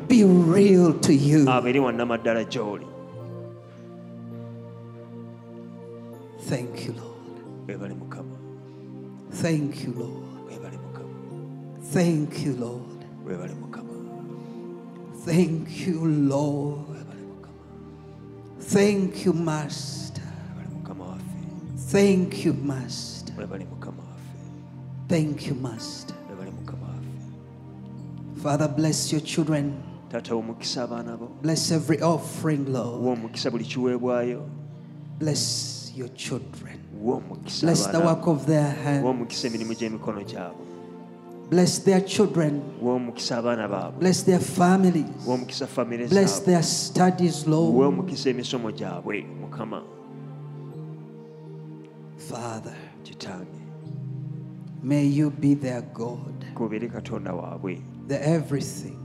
be real to you. abeere wannamaddala gy'oli Thank you, Lord. Thank you, Lord. Thank you, Lord. Thank you, Lord. Thank you, Master. webale mukama waffe Thank you, Master. webale mukama waffe Thank you, Master. webale mukama waffe Father, bless your children. taata omukisa abaana bo Bless every offering, Lord. omukisa buli kiweebwayo Bless your children. Bless the work of their wa hand. omukisa emirimu gy'emikono gyabwe Bless their children. Bless their families. Bless their studies, Lord. omukisa emisomo gyabwe Father, may you be their God, kubeere katonda waabwe the everything.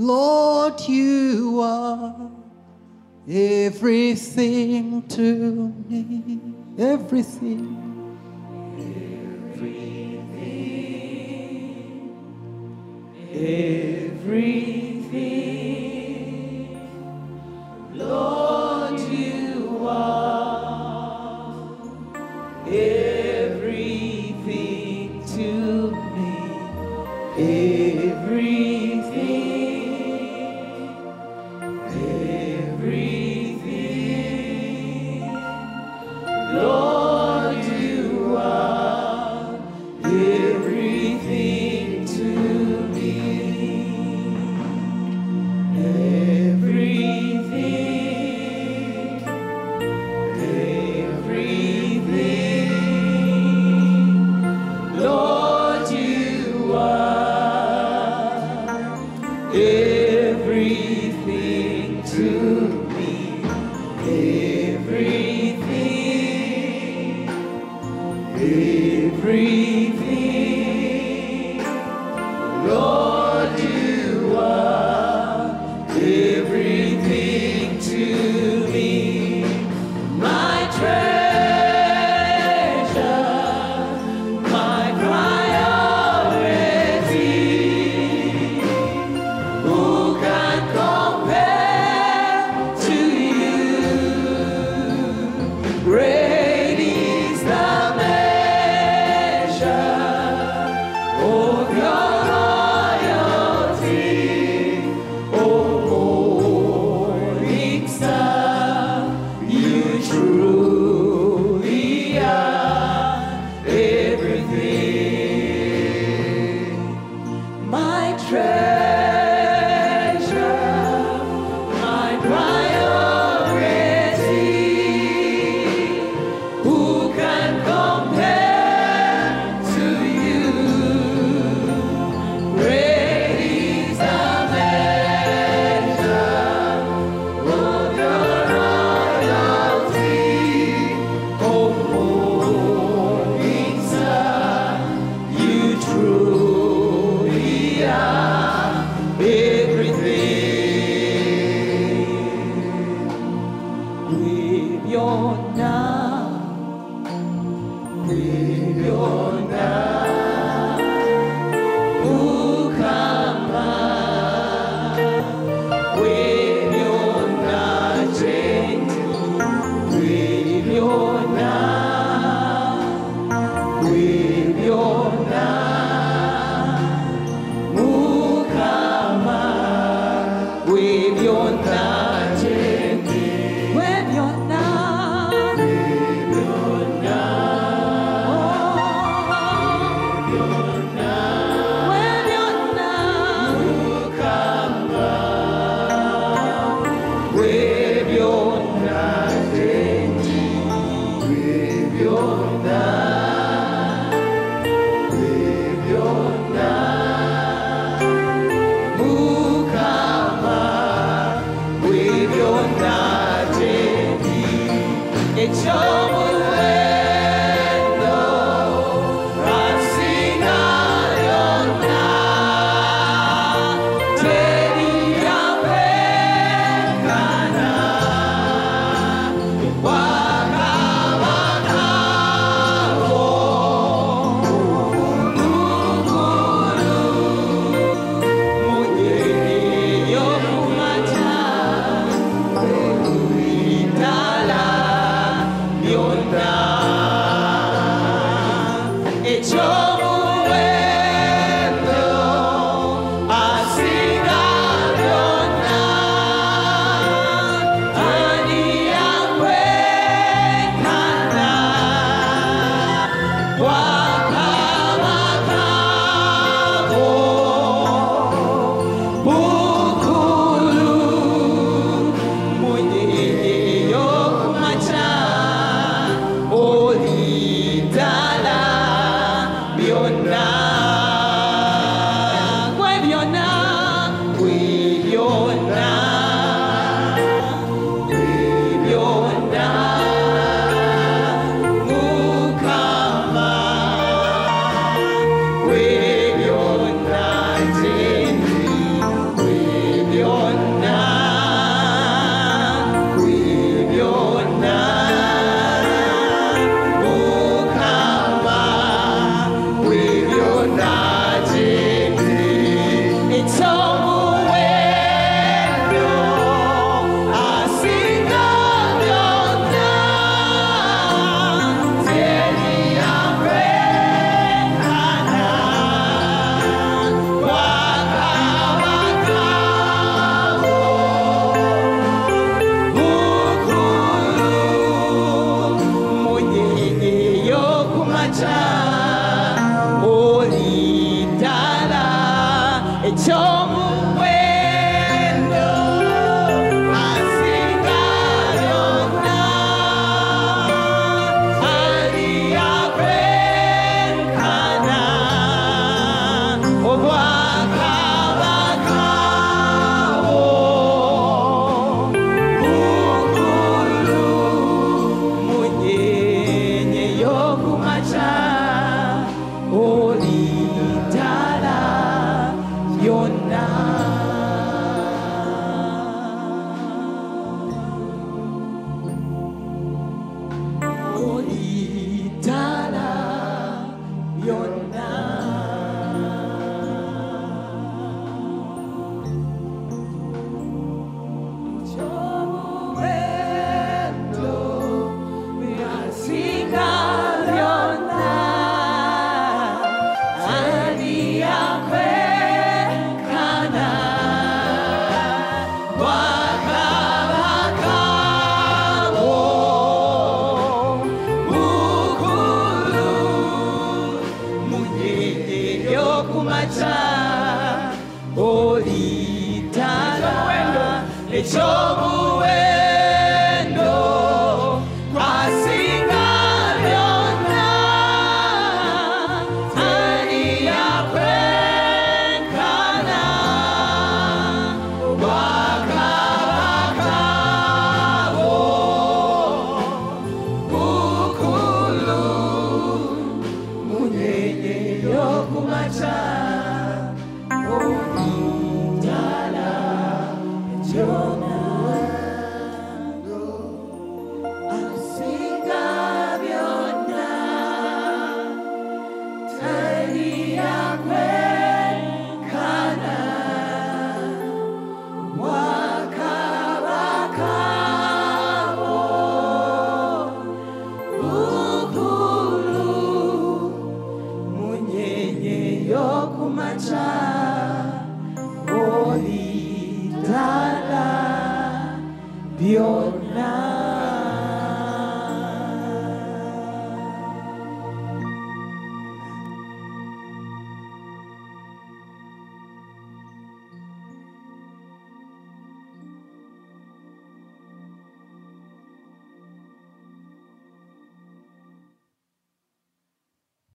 Lord, you are everything to me. Everything. Everything. Everything. Lord, you are